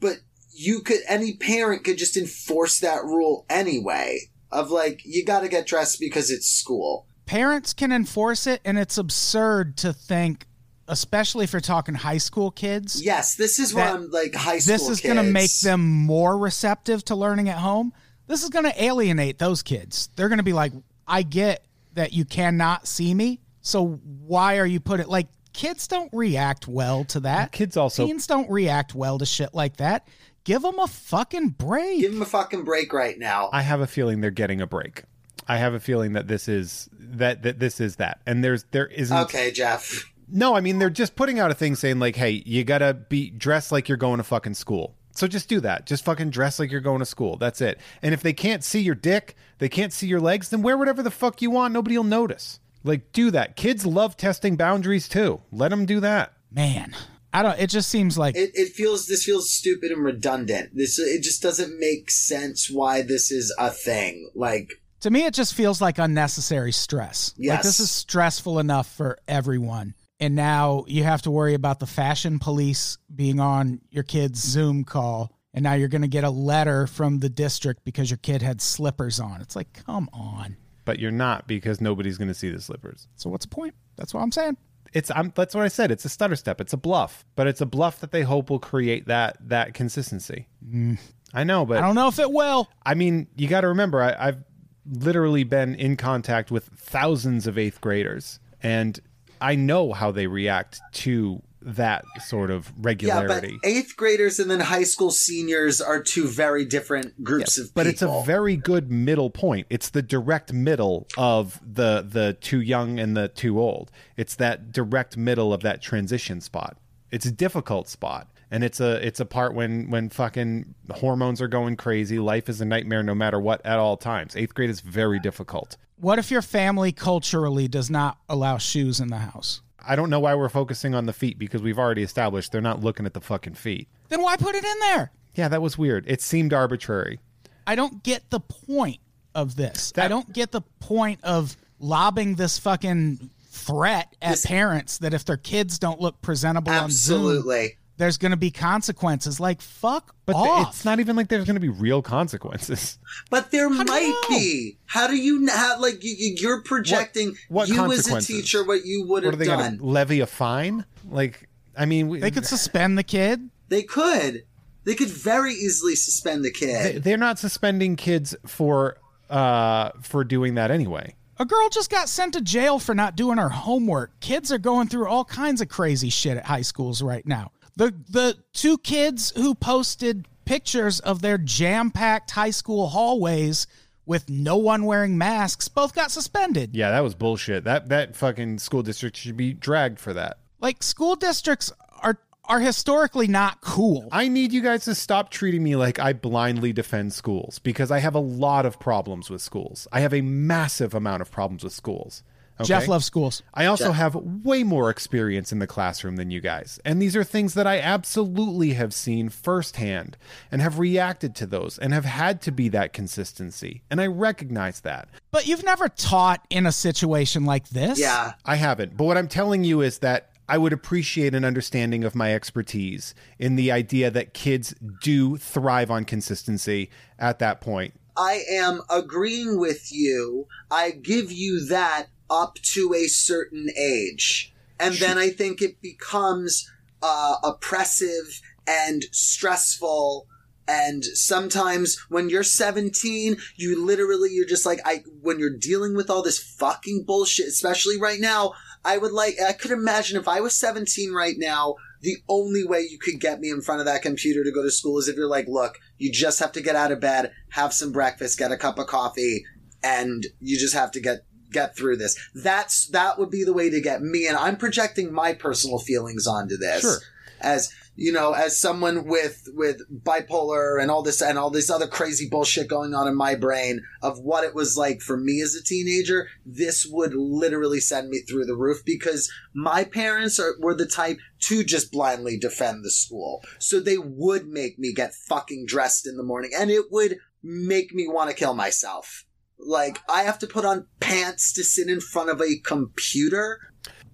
But you could, any parent could just enforce that rule anyway. Of like, you gotta get dressed because it's school. Parents can enforce it, and it's absurd to think, especially if you're talking high school kids. Yes, this is what I'm like high school this is going to make them more receptive to learning at home. This is going to alienate those kids. They're going to be like, I get that you cannot see me, so why are you putting like kids don't react well to that. Kids also- teens don't react well to shit like that. Give them a fucking break. Give them a fucking break right now. I have a feeling they're getting a break. I have a feeling that this is that that this is that. And there's there isn't Okay, Jeff. No, I mean they're just putting out a thing saying like, "Hey, you got to be dressed like you're going to fucking school." So just do that. Just fucking dress like you're going to school. That's it. And if they can't see your dick, they can't see your legs, then wear whatever the fuck you want. Nobody'll notice. Like do that. Kids love testing boundaries too. Let them do that. Man, I don't. It just seems like It, it feels this feels stupid and redundant. This it just doesn't make sense why this is a thing. Like to me, it just feels like unnecessary stress. Like this is stressful enough for everyone. And now you have to worry about the fashion police being on your kid's Zoom call. And now you're going to get a letter from the district because your kid had slippers on. It's like, come on. but you're not because nobody's going to see the slippers. So what's the point? That's what I'm saying. It's I'm, that's what I said. It's a stutter step. It's a bluff, but it's a bluff that they hope will create that that consistency. Mm. I know, but I don't know if it will. I mean, you got to remember, I, I've literally been in contact with thousands of eighth graders, and I know how they react to that sort of Yeah, but regularity. eighth graders and then high school seniors are two very different groups of people. but people. it's a very good middle point. It's the direct middle of the the too young and the too old. It's that direct middle of that transition spot. It's a difficult spot. And it's a it's a part when when fucking hormones are going crazy. Life is a nightmare no matter what at all times. Eighth grade is very difficult. What if your family culturally does not allow shoes in the house? I don't know why we're focusing on the feet because we've already established they're not looking at the fucking feet. Then why put it in there? Yeah, that was weird. It seemed arbitrary. I don't get the point of this. That- I don't get the point of lobbing this fucking threat at This- parents that if their kids don't look presentable on Zoom, absolutely. There's going to be consequences. Like fuck But th- off. it's not even like there's going to be real consequences. But there do you might be. How do you kn- how like you, you- you're projecting what you as a consequences? teacher what you would What are have they done? levy a fine? Like, I mean, we, they could suspend the kid. They could. They could very easily suspend the kid. they- they're not suspending kids for uh for doing that anyway. A girl just got sent to jail for not doing her homework. Kids are going through all kinds of crazy shit at high schools right now. The the two kids who posted pictures of their jam-packed high school hallways with no one wearing masks both got suspended. Yeah, that was bullshit. That that fucking school district should be dragged for that. Like school districts are are historically not cool. I need you guys to stop treating me like I blindly defend schools because I have a lot of problems with schools. I have a massive amount of problems with schools. Okay? Jeff loves schools. I also have way more experience in the classroom than you guys. And these are things that I absolutely have seen firsthand and have reacted to those and have had to be that consistency. And I recognize that. But you've never taught in a situation like this. yeah. I haven't. But what I'm telling you is that I would appreciate an understanding of my expertise in the idea that kids do thrive on consistency at that point. I am agreeing with you. I give you that up to a certain age. And then I think it becomes uh, oppressive and stressful. And sometimes when you're 17, you literally, you're just like, I, when you're dealing with all this fucking bullshit, especially right now, I would like, I could imagine if I was 17 right now, the only way you could get me in front of that computer to go to school is if you're like, look, you just have to get out of bed, have some breakfast, get a cup of coffee, and you just have to get get through this. That's that would be the way to get me and I'm projecting my personal feelings onto this. Sure. As you know, as someone with with bipolar and all this and all this other crazy bullshit going on in my brain of what it was like for me as a teenager, this would literally send me through the roof because my parents are were the type to just blindly defend the school. So they would make me get fucking dressed in the morning and it would make me want to kill myself. Like I have to put on pants to sit in front of a computer.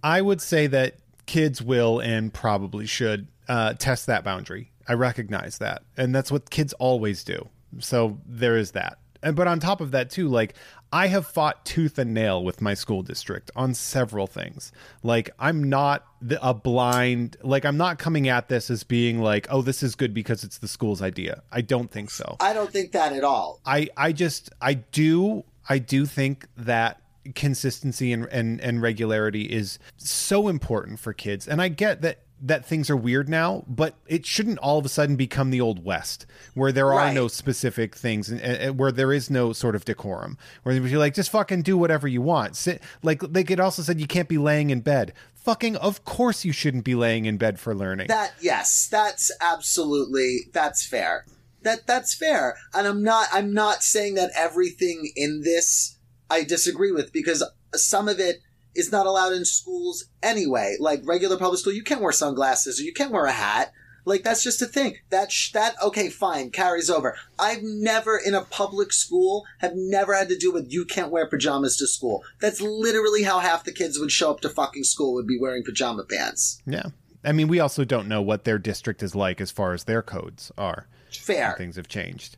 I would say that kids will and probably should uh, test that boundary. I recognize that, and that's what kids always do. So there is that. And but on top of that too, like I have fought tooth and nail with my school district on several things. Like I'm not the, a blind. Like I'm not coming at this as being like, oh, this is good because it's the school's idea. I don't think so. I don't think that at all. I I just I do I do think that consistency and, and and regularity is so important for kids and I get that that things are weird now but it shouldn't all of a sudden become the old west where there are Right. no specific things and, and where there is no sort of decorum where you're like just fucking do whatever you want sit like they could also said you can't be laying in bed fucking of course you shouldn't be laying in bed for learning That yes, that's absolutely that's fair. That that's fair. And I'm not I'm not saying that everything in this I disagree with because some of it is not allowed in schools anyway. Like regular public school, you can't wear sunglasses or you can't wear a hat. Like that's just a thing. That sh- that okay, fine, carries over. I've never in a public school have never had to deal with you can't wear pajamas to school. That's literally how half the kids would show up to fucking school would be wearing pajama pants. yeah I mean we also don't know what their district is like as far as their codes are Fair. things have changed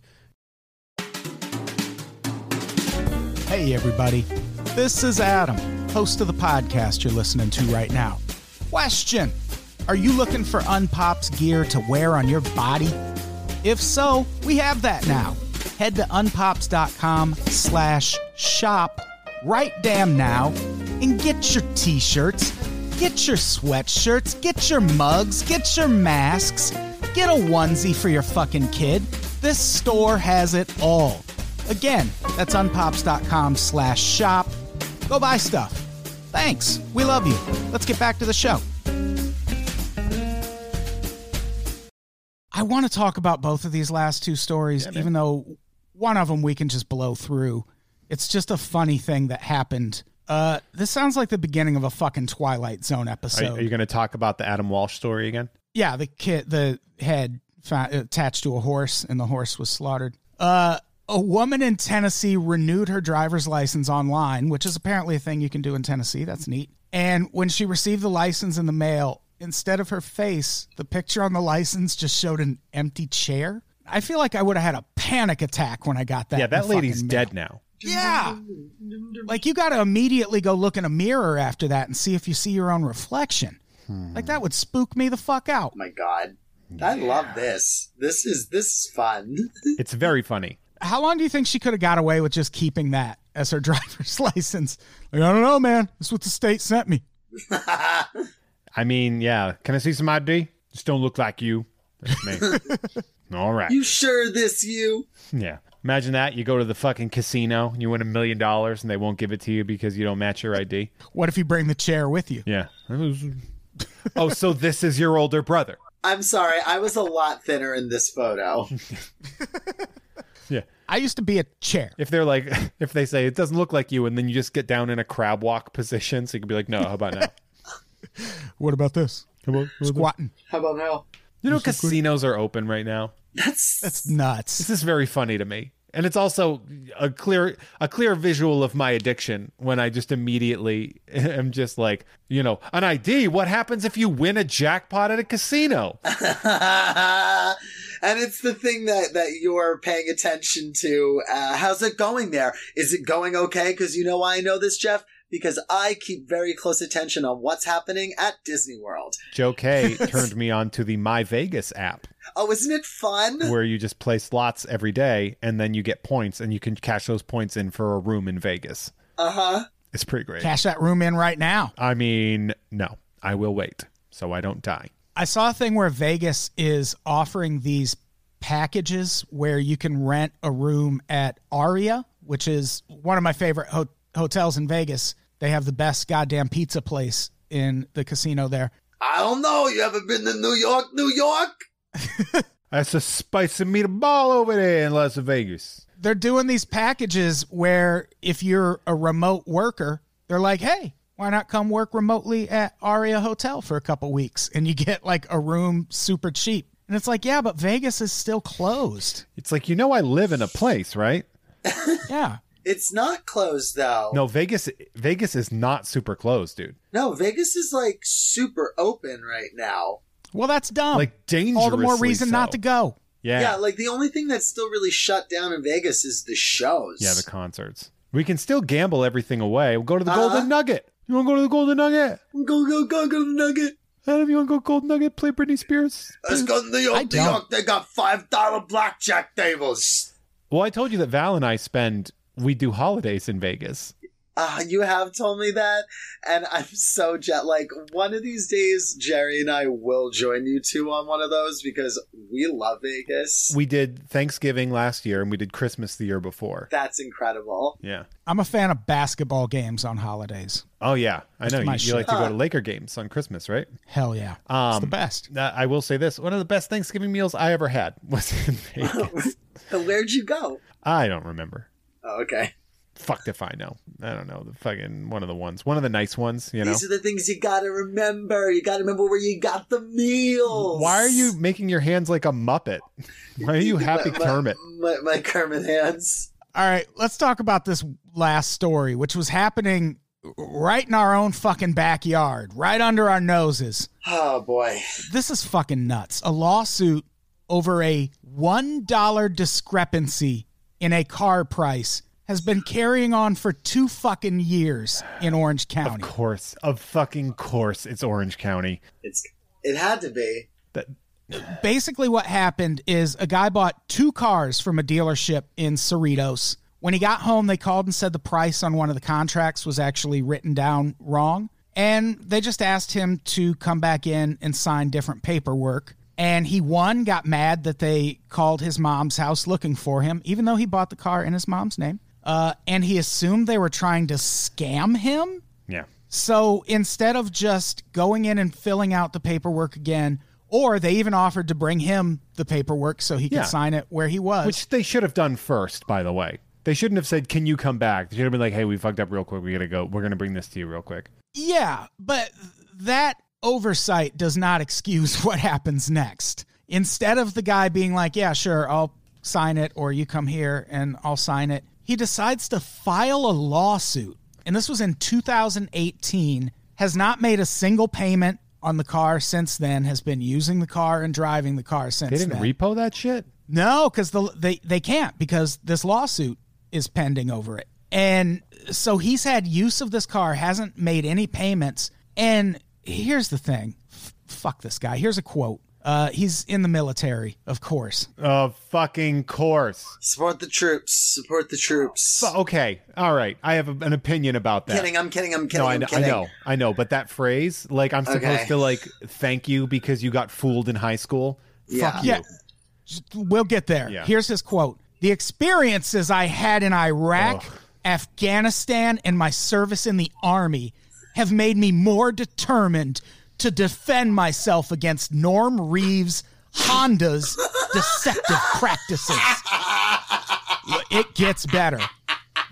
Hey, everybody. This is Adam, host of the podcast you're listening to right now. Question Are you looking for Unpops gear to wear on your body? If so, we have that now. Head to unpops.com slash shop right damn now and get your t-shirts, get your sweatshirts, get your mugs, get your masks, get a onesie for your fucking kid. This store has it all. Again, that's unpops.com slash shop. Go buy stuff. Thanks. We love you. Let's get back to the show. I want to talk about both of these last two stories, even though one of them we can just blow through. It's just a funny thing that happened. Uh, this sounds like the beginning of a fucking Twilight Zone episode. are you going to talk about the Adam Walsh story again? Yeah, the kid, the head attached to a horse, and the horse was slaughtered. Uh, a woman in Tennessee renewed her driver's license online, which is apparently a thing you can do in Tennessee. That's neat. And when she received the license in the mail, instead of her face, the picture on the license just showed an empty chair. I feel like I would have had a panic attack when I got that. yeah, that lady's dead now. Yeah. Like you got to immediately go look in a mirror after that and see if you see your own reflection. Hmm. Like that would spook me the fuck out. Oh my god. I love this. This is this is fun. It's very funny. How long do you think she could have got away with just keeping that as her driver's license? Like, I don't know, man. This is what the state sent me. I mean, yeah. Can I see some ID? Just don't look like you. That's me. All right. you sure this you? Yeah. Imagine that. You go to the fucking casino, and you win a million dollars, and they won't give it to you because you don't match your ID. What if you bring the chair with you? Yeah. Oh, so this is your older brother. I'm sorry, I was a lot thinner in this photo. Yeah. I used to be a chair. If they're like, if they say it doesn't look like you, and then you just get down in a crab walk position, so you can be like, no, how about now? What about this? Squatting. How about now? You know, casinos are open right now. That's That's nuts. This is very funny to me. And it's also a clear a clear visual of my addiction when I just immediately am just like, you know, an ID, what happens if you win a jackpot at a casino? And it's the thing that that you're paying attention to. Uh, how's it going there? Is it going okay? Because you know why I know this, Jeff. Because I keep very close attention on what's happening at Disney World. Joe K turned me on to the My Vegas app Oh, isn't it fun? where you just play slots every day and then you get points and you can cash those points in for a room in Vegas. Uh huh. It's pretty great. Cash that room in right now. I mean, no, I will wait so I don't die. I saw a thing where Vegas is offering these packages where you can rent a room at Aria, which is one of my favorite ho- hotels in Vegas. They have the best goddamn pizza place in the casino there. I don't know. You ever been to New York, New York? That's a spicy meatball over there in Las Vegas. They're doing these packages where if you're a remote worker, they're like, hey, why not come work remotely at Aria Hotel for a couple weeks and you get like a room super cheap. And it's like, yeah, but Vegas is still closed. It's like, you know, I live in a place, right? Yeah. It's not closed though. No, Vegas Vegas is not super closed, dude. No, Vegas is like super open right now. Well, that's dumb. Like dangerously all the more reason not to go. Yeah. Yeah. yeah. like the only thing that's still really shut down in Vegas is the shows. Yeah, the concerts. We can still gamble everything away. We'll go to the Uh-huh. Golden Nugget. You want to go to the Golden Nugget? Go, go, go, go to the Nugget. Adam, you want to go Golden Nugget? Play Britney Spears? Let's go to New York, I New don't. York. They got $5 blackjack tables. Well, I told you that Val and I spend we do holidays in Vegas. Uh, you have told me that, and I'm so jet. Like one of these days, Jerry and I will join you two on one of those because we love Vegas. We did Thanksgiving last year and we did Christmas the year before. That's incredible. Yeah. I'm a fan of basketball games on holidays. Oh yeah, I know. You, you like to go to Laker games on Christmas, right? Hell yeah. it's Um, the best. Uh, I will say this: one of the best Thanksgiving meals I ever had was in Vegas. Where'd you go? I don't remember. Oh, okay. Fucked if I know. I don't know. The fucking one of the ones, one of the nice ones. You know. These are the things you gotta remember. You gotta remember where you got the meals. Why are you making your hands like a muppet? Why are you happy My- my- Kermit? My, my Kermit hands. All right, let's talk about this last story, which was happening right in our own fucking backyard, right under our noses. Oh boy. This is fucking nuts. A lawsuit over a $1 discrepancy in a car price has been carrying on for two fucking years in Orange County. Of course, of fucking course, it's Orange County. It's it had to be. That Basically, what happened is a guy bought two cars from a dealership in Cerritos. When he got home, they called and said the price on one of the contracts was actually written down wrong. And they just asked him to come back in and sign different paperwork. And he, one, got mad that they called his mom's house looking for him, even though he bought the car in his mom's name. Uh, and he assumed they were trying to scam him. yeah. So instead of just going in and filling out the paperwork again, or they even offered to bring him the paperwork so he could Yeah. sign it where he was. Which they should have done first, by the way. They shouldn't have said, "Can you come back?" They should have been like, "Hey, we fucked up real quick. We gotta go. We're gonna bring this to you real quick." yeah, but that oversight does not excuse what happens next. Instead of the guy being like, yeah, sure, I'll sign it, or you come here and I'll sign it, he decides to file a lawsuit. And this was in 2018, has not made a single payment on the car since then, has been using the car and driving the car since They didn't then. repo that shit. No, because the they they can't because this lawsuit is pending over it, and so he's had use of this car, hasn't made any payments. And here's the thing, F- fuck this guy. Here's a quote. Uh, he's in the military, of course. Of fucking course. Support the troops. Support the troops. Fu- Okay, all right. I have a- an opinion about that. kidding. I'm kidding. I'm kidding. No, I, I'm kn- I know, I know, but that phrase, like, I'm supposed Okay. to like thank you because you got fooled in high school. Yeah. Fuck you. Yeah, we'll get there. Yeah. Here's his quote: "The experiences I had in Iraq, Afghanistan, and my service in the army have made me more determined to defend myself against Norm Reeves Honda's deceptive practices." It gets better.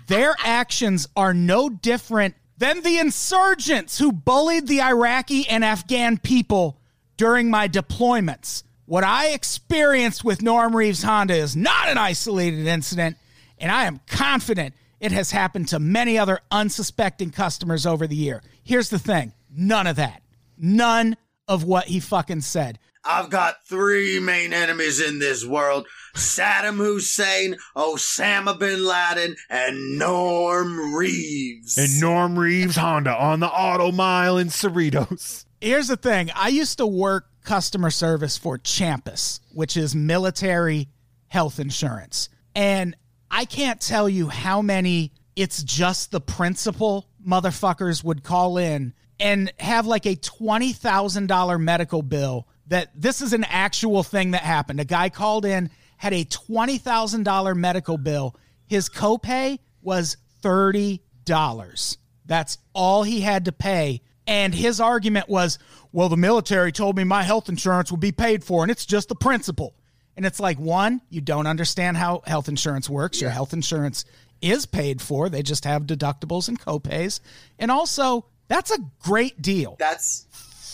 Their actions are no different than the insurgents who bullied the Iraqi and Afghan people during my deployments. What I experienced with Norm Reeves Honda is not an isolated incident, and I am confident it has happened to many other unsuspecting customers over the year. Here's the thing none of that. None of what he fucking said. I've got three main enemies in this world Saddam Hussein, Osama bin Laden, and Norm Reeves. And Norm Reeves Honda on the auto mile in Cerritos. Here's the thing I used to work customer service for Champus, which is military health insurance. And I can't tell you how many it's just the principal motherfuckers would call in and have like a $20,000 medical bill that this is an actual thing that happened. A guy called in, had a $20,000 medical bill. His copay was $30. That's all he had to pay. And his argument was, well, the military told me my health insurance would be paid for, and it's just the principle. And it's like, one, you don't understand how health insurance works. Your health insurance is paid for, they just have deductibles and copays. And also, that's a great deal. That's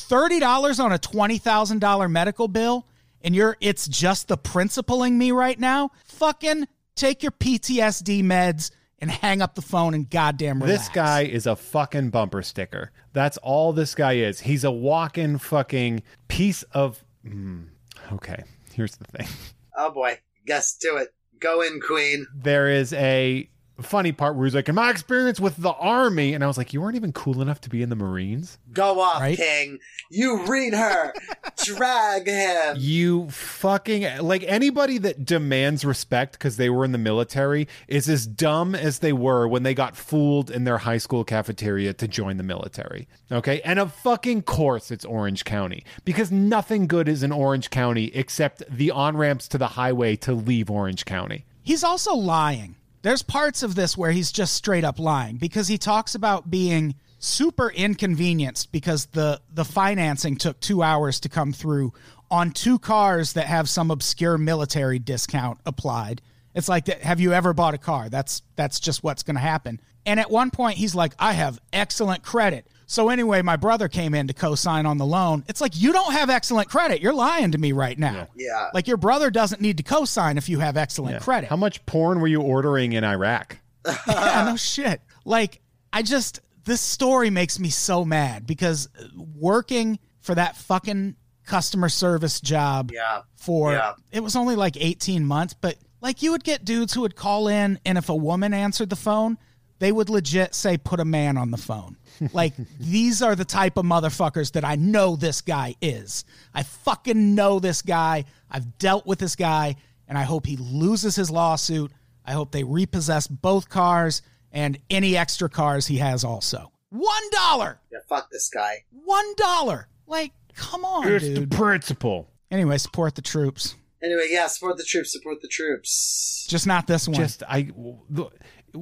$30 on a $20,000 medical bill and you're it's just the principling me right now. Fucking take your PTSD meds and hang up the phone and goddamn relax. This guy is a fucking bumper sticker. That's all this guy is. He's a walking fucking piece of. Mm, okay, here's the thing. oh boy. Guess do it. Go in, Queen. There is a funny part where he's like, "In my experience with the army," and I was like, "You weren't even cool enough to be in the Marines." Go off, Right? King. You read her. Drag him. You fucking like anybody that demands respect because they were in the military is as dumb as they were when they got fooled in their high school cafeteria to join the military. Okay. And of fucking course it's Orange County because nothing good is in Orange County except the on ramps to the highway to leave Orange County. He's also lying. There's parts of this where he's just straight up lying because he talks about being super inconvenienced because the the financing took 2 hours to come through on two cars that have some obscure military discount applied. It's like have you ever bought a car? That's that's just what's going to happen. And at one point he's like I have excellent credit. So anyway, my brother came in to co-sign on the loan. It's like you don't have excellent credit. You're lying to me right now. Yeah. Like your brother doesn't need to co-sign if you have excellent credit. How much porn were you ordering in Iraq? yeah, no shit. Like, I just, this story makes me so mad because working for that fucking customer service job Yeah. for, Yeah. it was only like 18 months, but Like you would get dudes who would call in, and if a woman answered the phone, they would legit say, "Put a man on the phone." Like these are the type of motherfuckers that I know this guy is. I fucking know this guy. I've dealt with this guy, and I hope he loses his lawsuit. I hope they repossess both cars and any extra cars he has also. One dollar. Yeah, fuck this guy. One dollar. Like, come on, It's dude. the principle. anyway, support the troops. Anyway, yeah, support the troops, support the troops. Just not this one. Just I.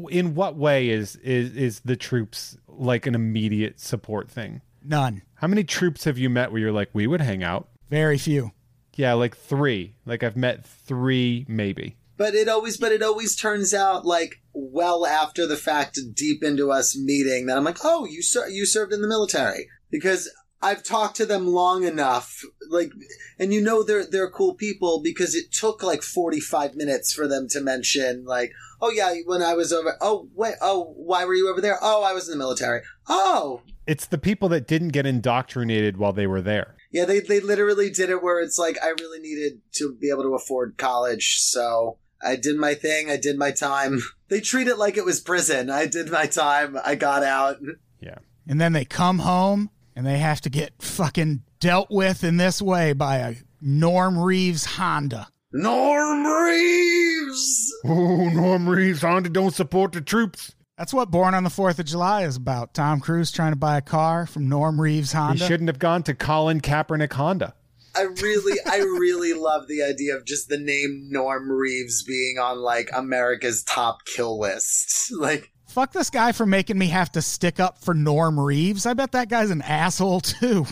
In what way is is is the troops like an immediate support thing? None. How many troops have you met where you're like, we would hang out? Very few. Yeah, like three. Like I've met three, maybe. But it always, but it always turns out like well after the fact, deep into us meeting, that I'm like, oh, you ser- you served in the military because I've talked to them long enough, like, and you know they're they're cool people because it took like 45 minutes for them to mention like, oh yeah, when I was over, oh wait, oh why were you over there? Oh, I was in the military. Oh, It's the people that didn't get indoctrinated while they were there. Yeah, they they literally did it where it's like I really needed to be able to afford college, so I did my thing, I did my time. They treat it like it was prison. I did my time, I got out. Yeah. And then they come home and they have to get fucking dealt with in this way by a Norm Reeves Honda. Norm Reeves! Oh, Norm Reeves, Honda don't support the troops. That's what Born on the 4th of July is about. Tom Cruise trying to buy a car from Norm Reeves Honda. He shouldn't have gone to Colin Kaepernick Honda. I really, I really love the idea of just the name Norm Reeves being on like America's top kill list. Like, Fuck this guy for making me have to stick up for Norm Reeves. I bet that guy's an asshole too.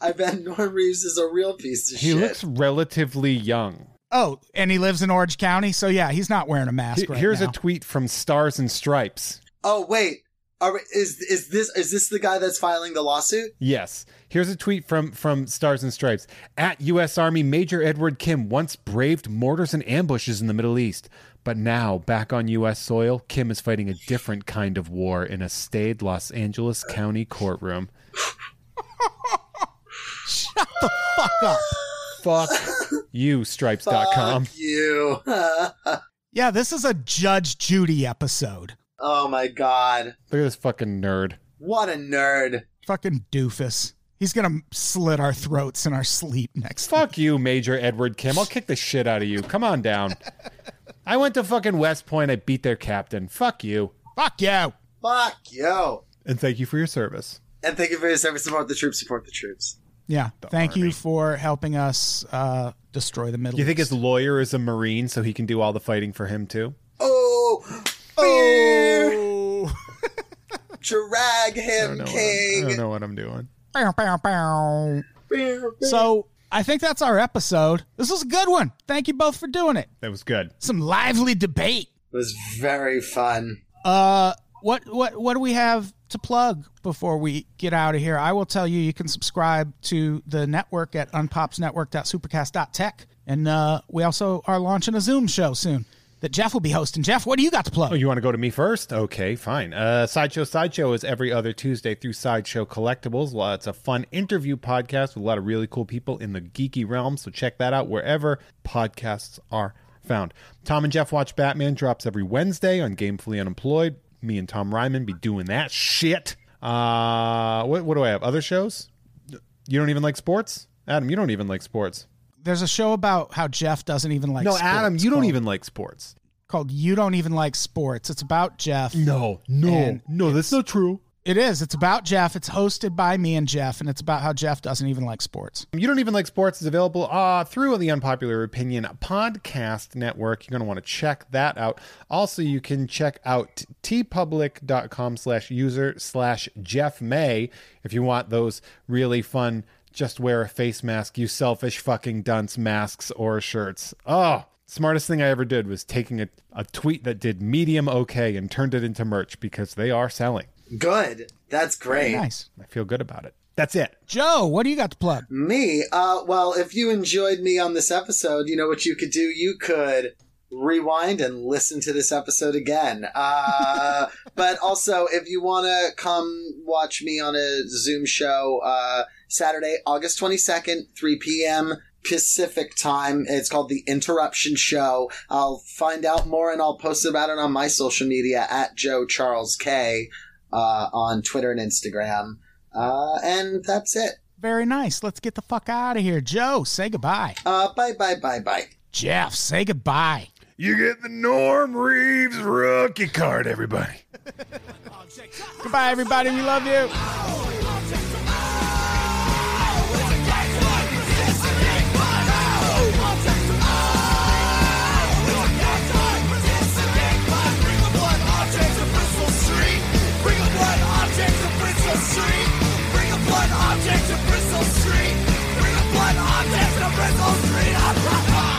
I bet Norm Reeves is a real piece of He shit. He looks relatively young. Oh, and he lives in Orange County, so yeah, he's not wearing a mask He- right Here's now. a tweet from Stars and Stripes. oh wait, Are is is this is this the guy that's filing the lawsuit? Yes. Here's a tweet from from Stars and Stripes. At U.S. Army Major Edward Kim once braved mortars and ambushes in the Middle East, but now back on U.S. soil, Kim is fighting a different kind of war in a staid Los Angeles County courtroom. Shut the fuck up. Fuck you, Stripes.com. Fuck you. Yeah, this is a Judge Judy episode. oh my god. Look at this fucking nerd. What a nerd. Fucking doofus. He's gonna slit our throats in our sleep next. Fuck you, Major Edward Kim. I'll kick the shit out of you. Come on down. I went to fucking West Point. I beat their captain. Fuck you. Fuck you. Fuck you. And thank you for your service. And thank you for your service. Support the troops. Support the troops. Yeah. Thank you for helping us uh, destroy the Middle You think East. his lawyer is a Marine so he can do all the fighting for him too? Oh, fear. Oh. Drag him, know I'm, I don't know what I'm doing. Bow, bow, bow. So I think that's our episode. This was a good one. Thank you both for doing it. That was good. Some lively debate. It was very fun. Uh, what what what do we have to plug before we get out of here? I will tell you, you can subscribe to the network at unpopsnetwork.supercast.tech, and uh, we also are launching a Zoom show soon that Jeff will be hosting. Jeff, what do you got to plug? Oh, you want to go to me first? Okay, fine. Uh, Sideshow Sideshow is every other Tuesday through Sideshow Collectibles. Well, it's a fun interview podcast with a lot of really cool people in the geeky realm. So check that out wherever podcasts are found. Tom and Jeff Watch Batman drops every Wednesday on Gamefully Unemployed. Me and Tom Reimann be doing that shit. Uh, what, what do I have? Other shows? You don't even like sports? Adam, you don't even like sports. There's a show about how Jeff doesn't even like. no, sports Adam, you don't called- even like sports. called "You Don't Even Like Sports." It's about Jeff. No, no, no, that's not true. It is. It's about Jeff. It's hosted by me and Jeff, and it's about how Jeff doesn't even like sports. You don't even like sports is available uh, through the Unpopular Opinion podcast network. You're going to want to check that out. Also, you can check out teepublic.com slash user slash Jeff May if you want those really fun just wear a face mask, you selfish fucking dunce masks or shirts. Oh, smartest thing I ever did was taking a, a tweet that did medium okay and turned it into merch because they are selling. Good. That's great. Nice, I feel good about it. That's it. Joe. What do you got to plug? Me? Uh, well, if you enjoyed me on this episode, you know what you could do? You could rewind and listen to this episode again. Uh, but also, if you want to come watch me on a Zoom show, uh, Saturday, August 22nd, 3 p.m. Pacific time. It's called The Interruption Show. I'll find out more and I'll post about it on my social media at Joe Charles K uh, on Twitter and Instagram. Uh, and that's it. Very nice. Let's get the fuck out of here. Joe, say goodbye. Uh, bye, bye, bye, bye. Jeff, say goodbye. You get the Norm Reeves rookie card, everybody. Goodbye, everybody. We love you. blood objects of Bristol Street. We're the blood objects of Bristol Street.